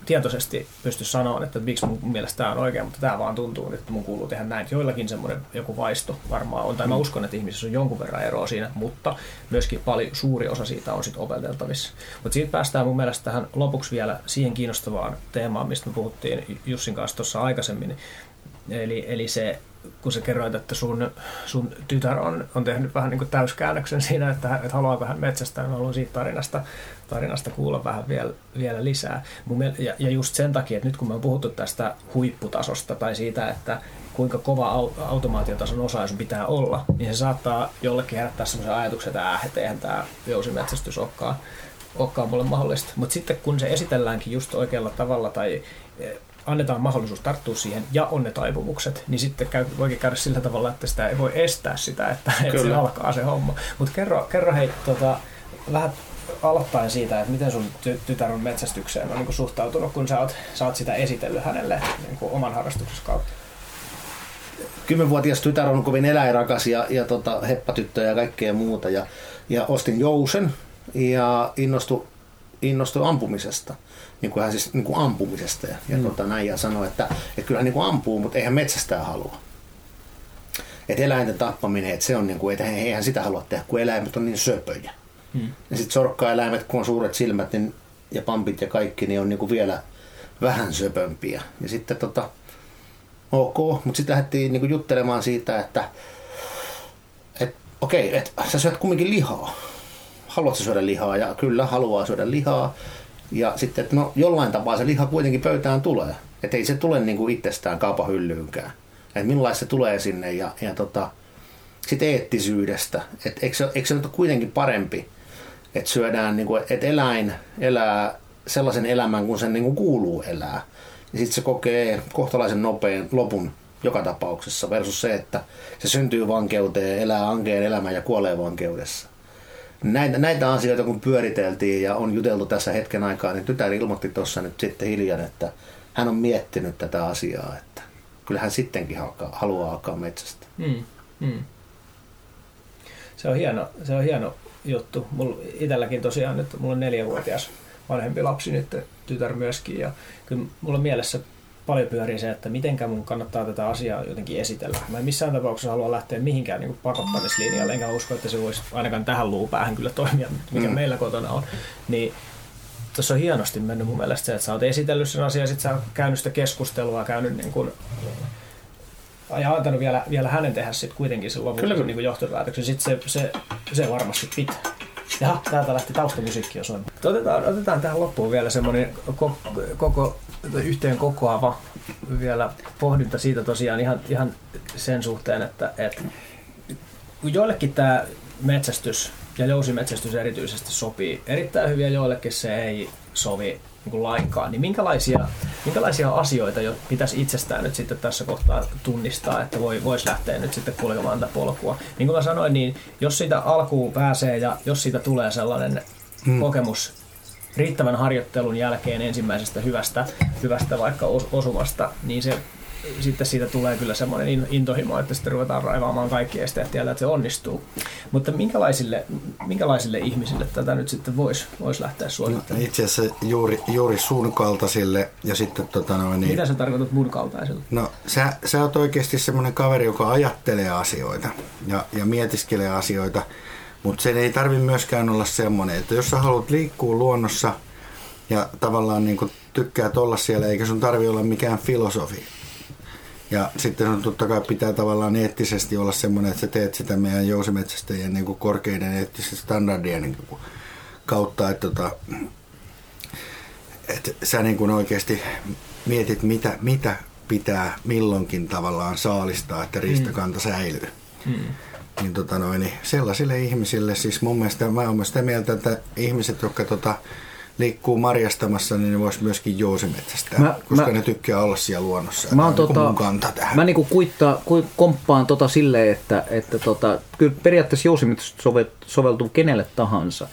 tietoisesti pysty sanoa, että miksi mun mielestä tämä on oikein, mutta tämä vaan tuntuu että mun kuuluu tehdä näin. Joillakin semmoinen joku vaisto varmaan on, tai mä uskon, että ihmisissä on jonkun verran eroa siinä, mutta myöskin paljon suuri osa siitä on sitten opeteltavissa. Mutta siitä päästään mun mielestä tähän lopuksi vielä siihen kiinnostavaan teemaan, mistä me puhuttiin Jussin kanssa tuossa aikaisemmin, Eli, eli se, kun sä kerroit, että sun, sun tytär on, on tehnyt vähän niin kuin täyskäännöksen siinä, että, että haluaa vähän metsästä, niin haluan siitä tarinasta, tarinasta kuulla vähän vielä, vielä lisää. Mun miel- ja, ja just sen takia, että nyt kun me on puhuttu tästä huipputasosta tai siitä, että kuinka kova automaatiotason osa sun pitää olla, niin se saattaa jollekin herättää sellaisen ajatuksen, että äh, eihän tämä jousimetsästys olekaan, olekaan mulle mahdollista. Mutta sitten kun se esitelläänkin just oikealla tavalla tai annetaan mahdollisuus tarttua siihen ja on ne taipumukset, niin sitten käy, voikin käydä sillä tavalla, että sitä ei voi estää sitä, että, että se alkaa se homma. Mutta kerro, kerro hei tota, vähän aloittaen siitä, että miten sun ty- tytär on metsästykseen on niin kuin suhtautunut, kun sä oot, sä oot sitä esitellyt hänelle niin kuin oman harrastuksen kautta? Kymmenvuotias tytär on kovin eläinrakas ja, ja tota, heppatyttö ja kaikkea muuta. Ja, ja ostin jousen ja innostui, innostui ampumisesta niin kuin hän siis niin kuin ampumisesta ja, ja mm. tota, näin, ja sanoi, että, että kyllä hän niin kuin ampuu, mutta eihän metsästää halua. Että eläinten tappaminen, että se on niin kuin, että eihän sitä halua tehdä, kun eläimet on niin söpöjä. Mm. Ja sitten sorkkaeläimet, kun on suuret silmät niin, ja pampit ja kaikki, niin on niin kuin vielä vähän söpömpiä. Ja sitten tota, ok, mutta sitten lähdettiin niin kuin juttelemaan siitä, että et, okei, että sä syöt kumminkin lihaa. Haluatko syödä lihaa? Ja kyllä, haluaa syödä lihaa. Ja sitten, että no jollain tapaa se liha kuitenkin pöytään tulee. Että ei se tule niin kuin itsestään kaupahyllyykään. Että millaista se tulee sinne ja, ja tota, sitten eettisyydestä. Että eikö, se, eikö se nyt ole kuitenkin parempi, että syödään, niin kuin, että eläin elää sellaisen elämän, kun sen niin kuin kuuluu elää. Ja sitten se kokee kohtalaisen nopean lopun joka tapauksessa versus se, että se syntyy vankeuteen, elää ankeen elämän ja kuolee vankeudessa näitä, näitä asioita kun pyöriteltiin ja on juteltu tässä hetken aikaa, niin tytär ilmoitti tuossa nyt sitten hiljan, että hän on miettinyt tätä asiaa, että kyllä hän sittenkin alkaa, haluaa alkaa metsästä. Hmm. Hmm. Se on hieno, se on hieno juttu. Mulla itselläkin tosiaan nyt, mulla on neljävuotias vanhempi lapsi nyt, tytär myöskin, ja kyllä mulla on mielessä paljon pyörii se, että mitenkä mun kannattaa tätä asiaa jotenkin esitellä. Mä en missään tapauksessa halua lähteä mihinkään niin pakottamislinjalle, enkä usko, että se voisi ainakaan tähän luupäähän kyllä toimia, mikä mm. meillä kotona on. Niin tuossa on hienosti mennyt mun mielestä se, että sä oot esitellyt sen asian, sit sä oot käynyt sitä keskustelua, käynyt niin kuin, ja antanut vielä, vielä hänen tehdä sitten kuitenkin sen lopullisen niin johtopäätöksen. Sitten se, se, se varmasti pitää. Ja täältä lähti taustamusiikki jo soimaan. Otetaan, otetaan tähän loppuun vielä semmoinen koko, koko yhteen kokoava vielä pohdinta siitä tosiaan ihan, ihan sen suhteen, että, että joillekin tämä metsästys ja jousimetsästys erityisesti sopii erittäin hyvin ja joillekin se ei sovi niin kuin lainkaan, niin minkälaisia, minkälaisia asioita jo pitäisi itsestään nyt sitten tässä kohtaa tunnistaa, että voi, voisi lähteä nyt sitten kulkemaan tätä polkua. Niin kuin mä sanoin, niin jos siitä alkuun pääsee ja jos siitä tulee sellainen hmm. kokemus riittävän harjoittelun jälkeen ensimmäisestä hyvästä, hyvästä vaikka osumasta, niin se sitten siitä tulee kyllä semmoinen intohimo, että sitten ruvetaan raivaamaan kaikki esteet tiellä, että se onnistuu. Mutta minkälaisille, minkälaisille ihmisille tätä nyt sitten voisi vois lähteä suosittelemaan? Itse asiassa juuri, juuri sun kaltaisille ja sitten tota noin, niin... Mitä sä tarkoitat mun kaltaisille? No sä, sä oot oikeasti semmoinen kaveri, joka ajattelee asioita ja, ja mietiskelee asioita, mutta sen ei tarvi myöskään olla semmoinen, että jos sä haluat liikkua luonnossa ja tavallaan niin tykkää olla siellä, eikä sun tarvi olla mikään filosofi, ja sitten on totta kai pitää tavallaan eettisesti olla semmoinen, että sä teet sitä meidän jousimetsästäjien niin kuin korkeiden eettisten standardien niin kuin kautta, että, tota, että sä niin kuin oikeasti mietit, mitä, mitä pitää milloinkin tavallaan saalistaa, että riistakanta säilyy. Mm. Niin, tota noin, niin sellaisille ihmisille, siis mun mielestä mä oon sitä mieltä, että ihmiset, jotka tota, liikkuu marjastamassa, niin ne voisi myöskin jousimetsästää, mä, koska mä, ne tykkää olla siellä luonnossa. Mä, on tota, mun kanta tähän. mä niinku kuittaa, ku, komppaan tota silleen, että, että tota, kyllä periaatteessa jousimetsästys soveltuu kenelle tahansa.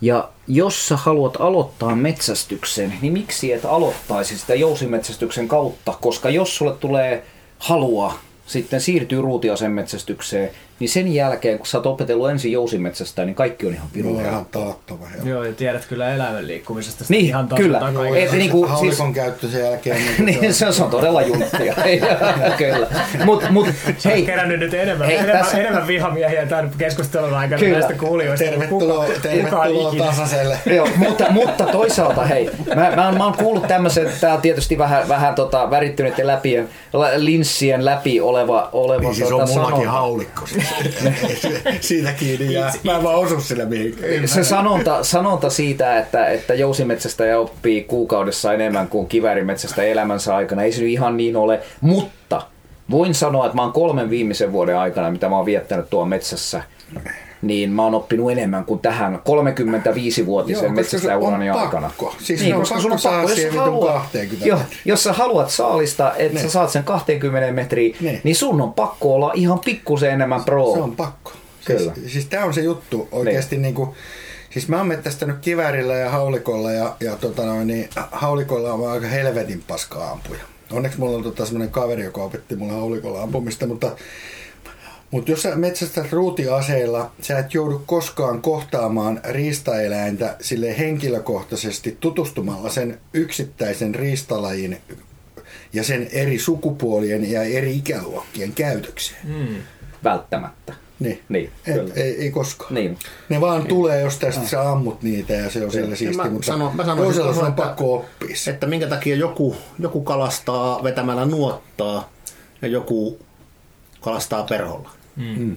Ja jos sä haluat aloittaa metsästyksen, niin miksi et aloittaisi sitä jousimetsästyksen kautta? Koska jos sulle tulee halua sitten siirtyy ruutiasen metsästykseen, niin sen jälkeen, kun sä oot opetellut ensin jousimetsästä, niin kaikki on ihan Joo, pirun ihan taattava. Joo. Joo, ja tiedät kyllä eläimen liikkumisesta Niin, ihan kyllä. Joo, Et niinku, Haulikon siis- käyttö sen jälkeen. Niin, niin, se on, se on todella junttia. kyllä. Mut, mut, Hei. hei, kerännyt nyt enemmän, Hei, enemmän, tässä- enemmän vihamiehiä tämän keskustelun aikana Kyllä. näistä kuulijoista. kuin tervetuloa, kuka- tervetuloa ikinä. tasaiselle. Joo, mutta, mutta toisaalta hei, mä, mä, oon, mä oon kuullut tämmöisen, tää on tietysti vähän, vähän tota, värittyneiden läpien, linssien läpi oleva, oleva Niin siis tota, on mullakin sanonta. haulikko. Siitä kiinni jää. Mä en vaan osu sille mihinkään. Se sanonta, sanonta siitä, että, että jousimetsästä ja oppii kuukaudessa enemmän kuin kiväärimetsästä elämänsä aikana, ei se nyt ihan niin ole, mutta voin sanoa, että mä oon kolmen viimeisen vuoden aikana, mitä mä oon viettänyt tuolla metsässä, niin mä oon oppinut enemmän kuin tähän 35-vuotisen Joo, koska se metsästäjäurani aikana. pakko. Siis niin, ne on koska pakko sun on pakko, jos haluat, 20 joo, metriä. jos sä haluat saalista, että Niin. sä saat sen 20 metriä, Niin. niin sun on pakko olla ihan pikkusen enemmän pro. Se on pakko. Kyllä. Siis, siis tämä on se juttu oikeasti niin. Niin Siis mä oon mettästänyt kiväärillä ja haulikolla ja, ja tota noin, niin, haulikolla on aika helvetin paska ampuja. Onneksi mulla on tota semmonen kaveri, joka opetti mulle haulikolla ampumista, mutta mutta jos sä metsästät ruutiaseilla, sä et joudu koskaan kohtaamaan riistaeläintä sille henkilökohtaisesti tutustumalla sen yksittäisen riistalajin ja sen eri sukupuolien ja eri ikäluokkien käytökseen. Mm. Välttämättä. Niin. Niin, Et, kyllä. ei, ei koskaan. Niin. Ne vaan tulee, jos tästä sä ammut niitä ja se on sillä siisti, mä mutta sanon- mä sanoisin toisella sun on että- pakko oppia se. Että minkä takia joku, joku kalastaa vetämällä nuottaa ja joku kalastaa perholla. Mm.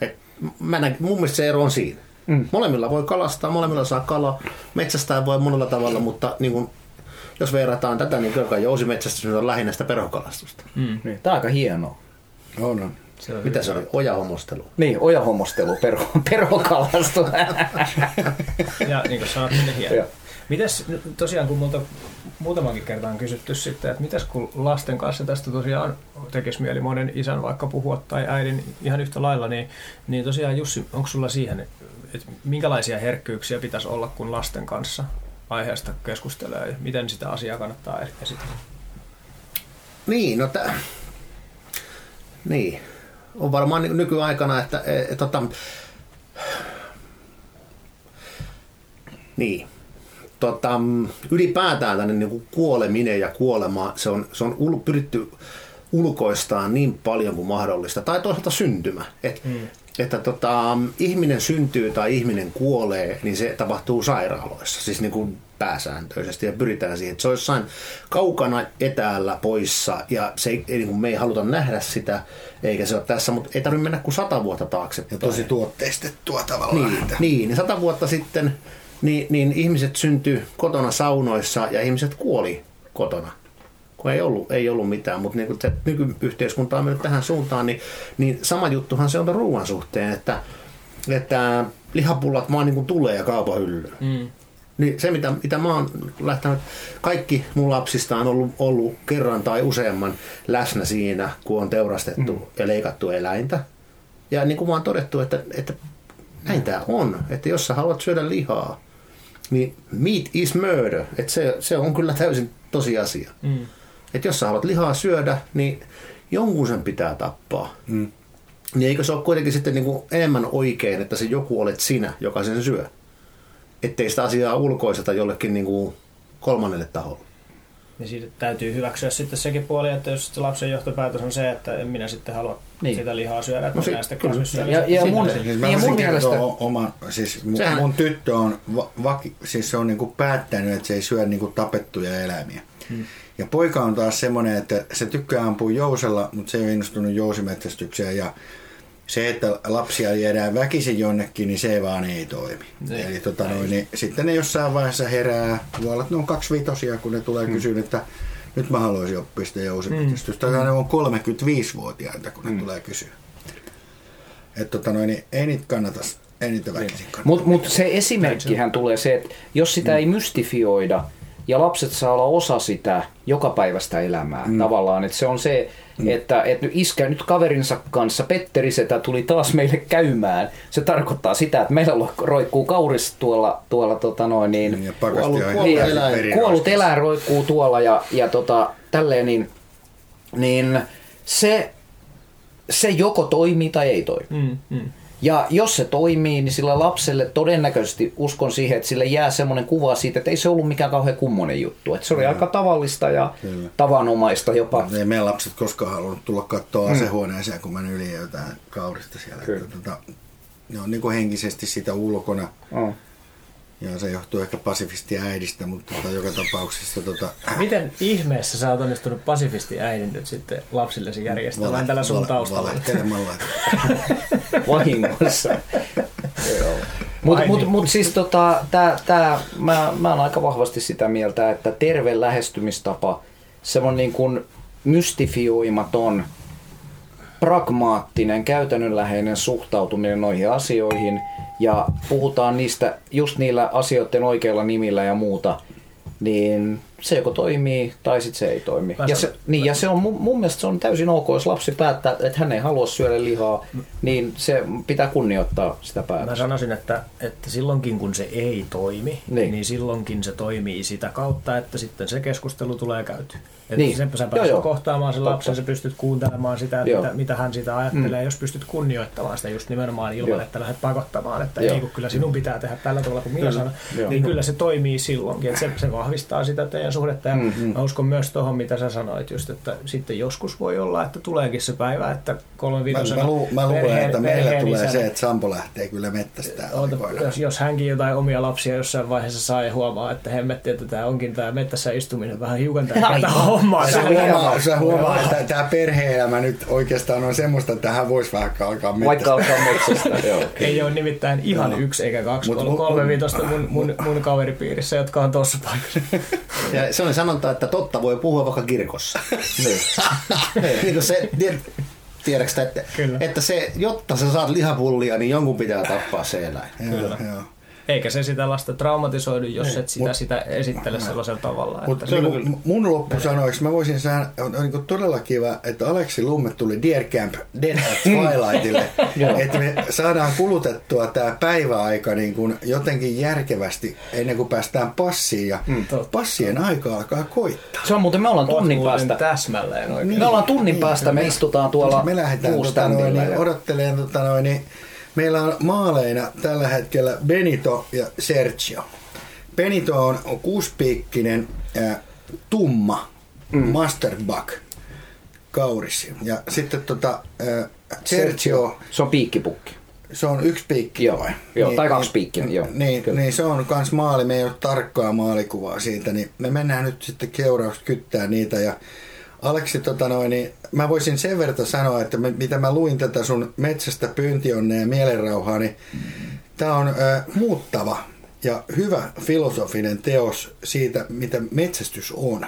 Et mä näin, mun mielestä se ero on siinä. Mm. Molemmilla voi kalastaa, molemmilla saa kalaa. Metsästää voi monella tavalla, mutta niin kun, jos verrataan tätä, niin kyllä jousimetsästys on lähinnä sitä perhokalastusta. Mm. Niin. Tää on aika hienoa. On, on. Se on Mitä hyvä. se oli? Ojahomostelu. Niin, ojahomostelu, perho, perhokalastu. Ja niin kuin sanot, niin hieno. Nyt tosiaan, kun multa muutamankin kertaan on kysytty sitten, että mitäs kun lasten kanssa tästä tosiaan tekisi mieli monen isän vaikka puhua tai äidin ihan yhtä lailla, niin, niin tosiaan Jussi, onko sulla siihen, että minkälaisia herkkyyksiä pitäisi olla, kun lasten kanssa aiheesta keskustelee ja miten sitä asiaa kannattaa esittää? Niin, no tää... Niin. On varmaan nykyaikana, että e, e, tota... Niin. Tota, ylipäätään tänne niin kuin kuoleminen ja kuolema, se on, se on ul, pyritty ulkoistaan niin paljon kuin mahdollista. Tai toisaalta syntymä. Et, mm. Että tota, ihminen syntyy tai ihminen kuolee, niin se tapahtuu sairaaloissa, siis niin kuin pääsääntöisesti. Ja pyritään siihen, että se on jossain kaukana etäällä poissa ja se ei, ei, niin kuin me ei haluta nähdä sitä, eikä se ole tässä, mutta ei tarvitse mennä kuin sata vuotta taakse. Ja tosi tuotteistettua tavallaan. Niin, että- niin, niin sata vuotta sitten niin, niin ihmiset syntyi kotona saunoissa ja ihmiset kuoli kotona. Kun ei ollut, ei ollut mitään, mutta niin se nykyyhteiskunta on mennyt tähän suuntaan, niin, niin sama juttuhan se on ruoan suhteen, että, että lihapullat vaan niin kuin tulee ja kaupan hyllyyn. Mm. Niin se, mitä, mitä mä oon lähtenyt, kaikki mun lapsista on ollut, ollut kerran tai useamman läsnä siinä, kun on teurastettu mm. ja leikattu eläintä. Ja niin kuin mä oon todettu, että, että näin tää on. Että jos sä haluat syödä lihaa, niin meat is murder. Että se, se on kyllä täysin tosiasia. Mm. Että jos sä haluat lihaa syödä, niin jonkun sen pitää tappaa. Mm. Niin eikö se ole kuitenkin sitten niin kuin enemmän oikein, että se joku olet sinä, joka sen syö? Ettei sitä asiaa ulkoiseta jollekin niin kuin kolmannelle taholle. Ja siitä täytyy hyväksyä sitten sekin puoli, että jos sitten lapsen johtopäätös on se, että en minä sitten halua Niin. niin. sitä lihaa syödä, että No si- näistä kyllä. kasvissa. Ja- ja mun- Siis mä Niin, voisin mun mielestä- oma, siis mun, Sehän- mun tyttö on, va, vaki, siis se on niinku päättänyt, että se ei syö niinku tapettuja eläimiä. Hmm. Ja poika on taas semmoinen, että se tykkää ampua jousella, mutta se ei ole innostunut jousimetsästykseen. Ja se, että lapsia jäädään väkisin jonnekin, niin se vaan ei toimi. Niin. Eli tota noin, niin sitten ne jossain vaiheessa herää, voi olla, että ne on kaksivitosia, kun ne tulee Hmm. kysyä, että nyt mä haluaisin oppia sitä jousimetsästystä. Tai ne on 35-vuotiaita, kun ne Hmm. tulee kysyä. Että tota noin, niin ei niitä kannata, ei niitä väkisin kannata. Mutta mut se esimerkkihän tulee se, että jos sitä ei mystifioida ja lapset saa olla osa sitä jokapäiväistä elämää mm. tavallaan, että se on se, mm. että, että nyt iskä nyt kaverinsa kanssa, Petteri Setä tuli taas meille käymään. Se tarkoittaa sitä, että meillä roikkuu kauris tuolla, tuolla tota noin niin, Niin, ja Kuollut- kuollut eläin. kuollut eläin roikkuu tuolla ja, ja tota, tälleen, niin, niin se se joko toimii tai ei toimi. Mm, mm. Ja jos se toimii, niin sillä lapselle todennäköisesti uskon siihen, että sille jää semmoinen kuva siitä, että ei se ollut mikään kauhean kummonen juttu. Että se oli aika tavallista ja Kyllä. tavanomaista jopa. Ei meidän lapset koskaan halunnut tulla katsoa asehuoneeseen, kun mä yli jotain kaurista siellä. Mm. Kyllä. Tota, ne on niin kuin henkisesti sitä ulkona. Oh. Ja se johtuu ehkä pasifistia äidistä, mutta tota, joka tapauksessa tota, Miten ihmeessä sä oot onnistunut pasifisti äidin nyt sitten lapsillesi järjestämään tällä sun taustalla? Valehtelemalla. vahingossa. Mutta mut, niin. mut siis tota, tää, tää, mä, mä oon aika vahvasti sitä mieltä, että terve lähestymistapa, semmoinen niin kuin mystifioimaton, pragmaattinen, käytännönläheinen suhtautuminen noihin asioihin ja puhutaan niistä just niillä asioiden oikeilla nimillä ja muuta, niin se joko toimii tai sitten se ei toimi. Mä Ja se, niin, ja se on mun, mun mielestä se on täysin ok, jos lapsi päättää, että hän ei halua syödä lihaa, niin se pitää kunnioittaa sitä Mä päätöstä. sanoisin, että, että silloinkin kun se ei toimi, Niin. niin. silloinkin se toimii sitä kautta, että sitten se keskustelu tulee käyty. Että Niin. sen sä Joo, pääset joo. kohtaamaan sen lapsen, sä pystyt kuuntelemaan sitä, Joo. mitä, mitä hän sitä ajattelee, mm. jos pystyt kunnioittamaan sitä just nimenomaan ilman, Joo. että lähdet pakottamaan, että Joo. ei kun kyllä sinun pitää tehdä tällä tavalla kuin minä sanon, Joo. niin kyllä se toimii silloinkin, että se, se vahvistaa sitä teidän suhdetta ja Mm-hmm. mä uskon myös tuohon, mitä sä sanoit just, että sitten joskus voi olla, että tuleekin se päivä, että kolme Mä, viitosena mä, lu, mä luulen, perheen- että meillä tulee isänä- se, että Sampo lähtee kyllä mettästään. Oota, jos, jos hänkin jotain omia lapsia jossain vaiheessa saa ja huomaa, että hemmetti, että tämä onkin tämä mettässä istuminen vähän hiukan Aivan. hommaa. Sä huomaa, sä huomaa että tämä perhe-elämä nyt oikeastaan on semmoista, että hän voisi vähän alkaa Vaikka mettästää. alkaa metsästä. Joo. Ei ole nimittäin ihan Joo. yksi eikä kaksi, mut- kolme viitosta mun, mun, mun kaveripiirissä, jotka on tuossa paikassa. Ja se on sanonta, että totta voi puhua vaikka kirkossa. Niin. niin kuin se, tied, tiedätkö, että, Kyllä. että se, jotta sä saat lihapullia, niin jonkun pitää tappaa se eläin. Joo, joo. Eikä se sitä lasta traumatisoidu, jos et sitä, Mut- sitä esittele sellaisella tavalla. Mutta Että niin mun loppusanoiksi mä voisin sanoa, on, on niin todella kiva, että Aleksi Lumme tuli Deer Camp Dead at Twilightille, että me saadaan kulutettua tämä päiväaika niin kuin jotenkin järkevästi ennen kuin päästään passiin ja passien aika alkaa koittaa. Se on muuten, me ollaan Oot tunnin muuten päästä. täsmälleen oikein. Me ollaan tunnin päästä, me me- istutaan tuolla Me lähdetään tota noin, niin, ja- odottelemaan tota noin, niin, meillä on maaleina tällä hetkellä Benito ja Sergio. Benito on, kuuspiikkinen äh, tumma mm. masterbuck kauris. Ja sitten tota, äh, Sergio, Se on piikkipukki. se on yksi piikki Joo, vai? joo, tai kaksi piikkiä, joo, Niin, kyllä. niin, se on kans maali, me ei ole tarkkaa maalikuvaa siitä, niin me mennään nyt sitten keuraus kyttää niitä ja Aleksi, tota noin, niin mä voisin sen verran sanoa, että mitä mä luin tätä sun metsästä pyyntionnea ja mielenrauhaa, niin tää on ö, muuttava ja hyvä filosofinen teos siitä, mitä metsästys on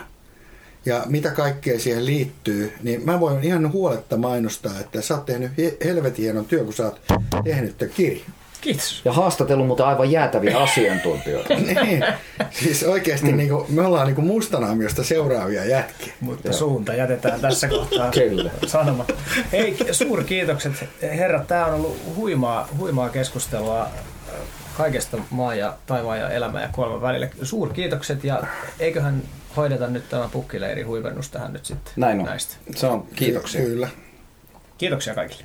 ja mitä kaikkea siihen liittyy, niin mä voin ihan huoletta mainostaa, että sä oot tehnyt he- helvetin hienon työn, kun sä oot tehnyt tämän kirjan. Kiitos. Ja haastatellut muuten aivan jäätäviä asiantuntijoita. niin, siis oikeasti mm. niin kuin, me ollaan niin kuin mustanaamiosta seuraavia jätkiä. Mutta suunta jätetään tässä kohtaa Kyllä. sanomatta. Hei, suurkiitokset herrat. Tämä on ollut huimaa, huimaa keskustelua kaikesta maan ja taivaan ja elämän ja kuoleman välillä. Suurkiitokset ja eiköhän hoideta nyt tämä pukkileiri huivennus tähän nyt sitten Näin on. näistä. Se on kiitoksia. Kyllä. Kiitoksia kaikille.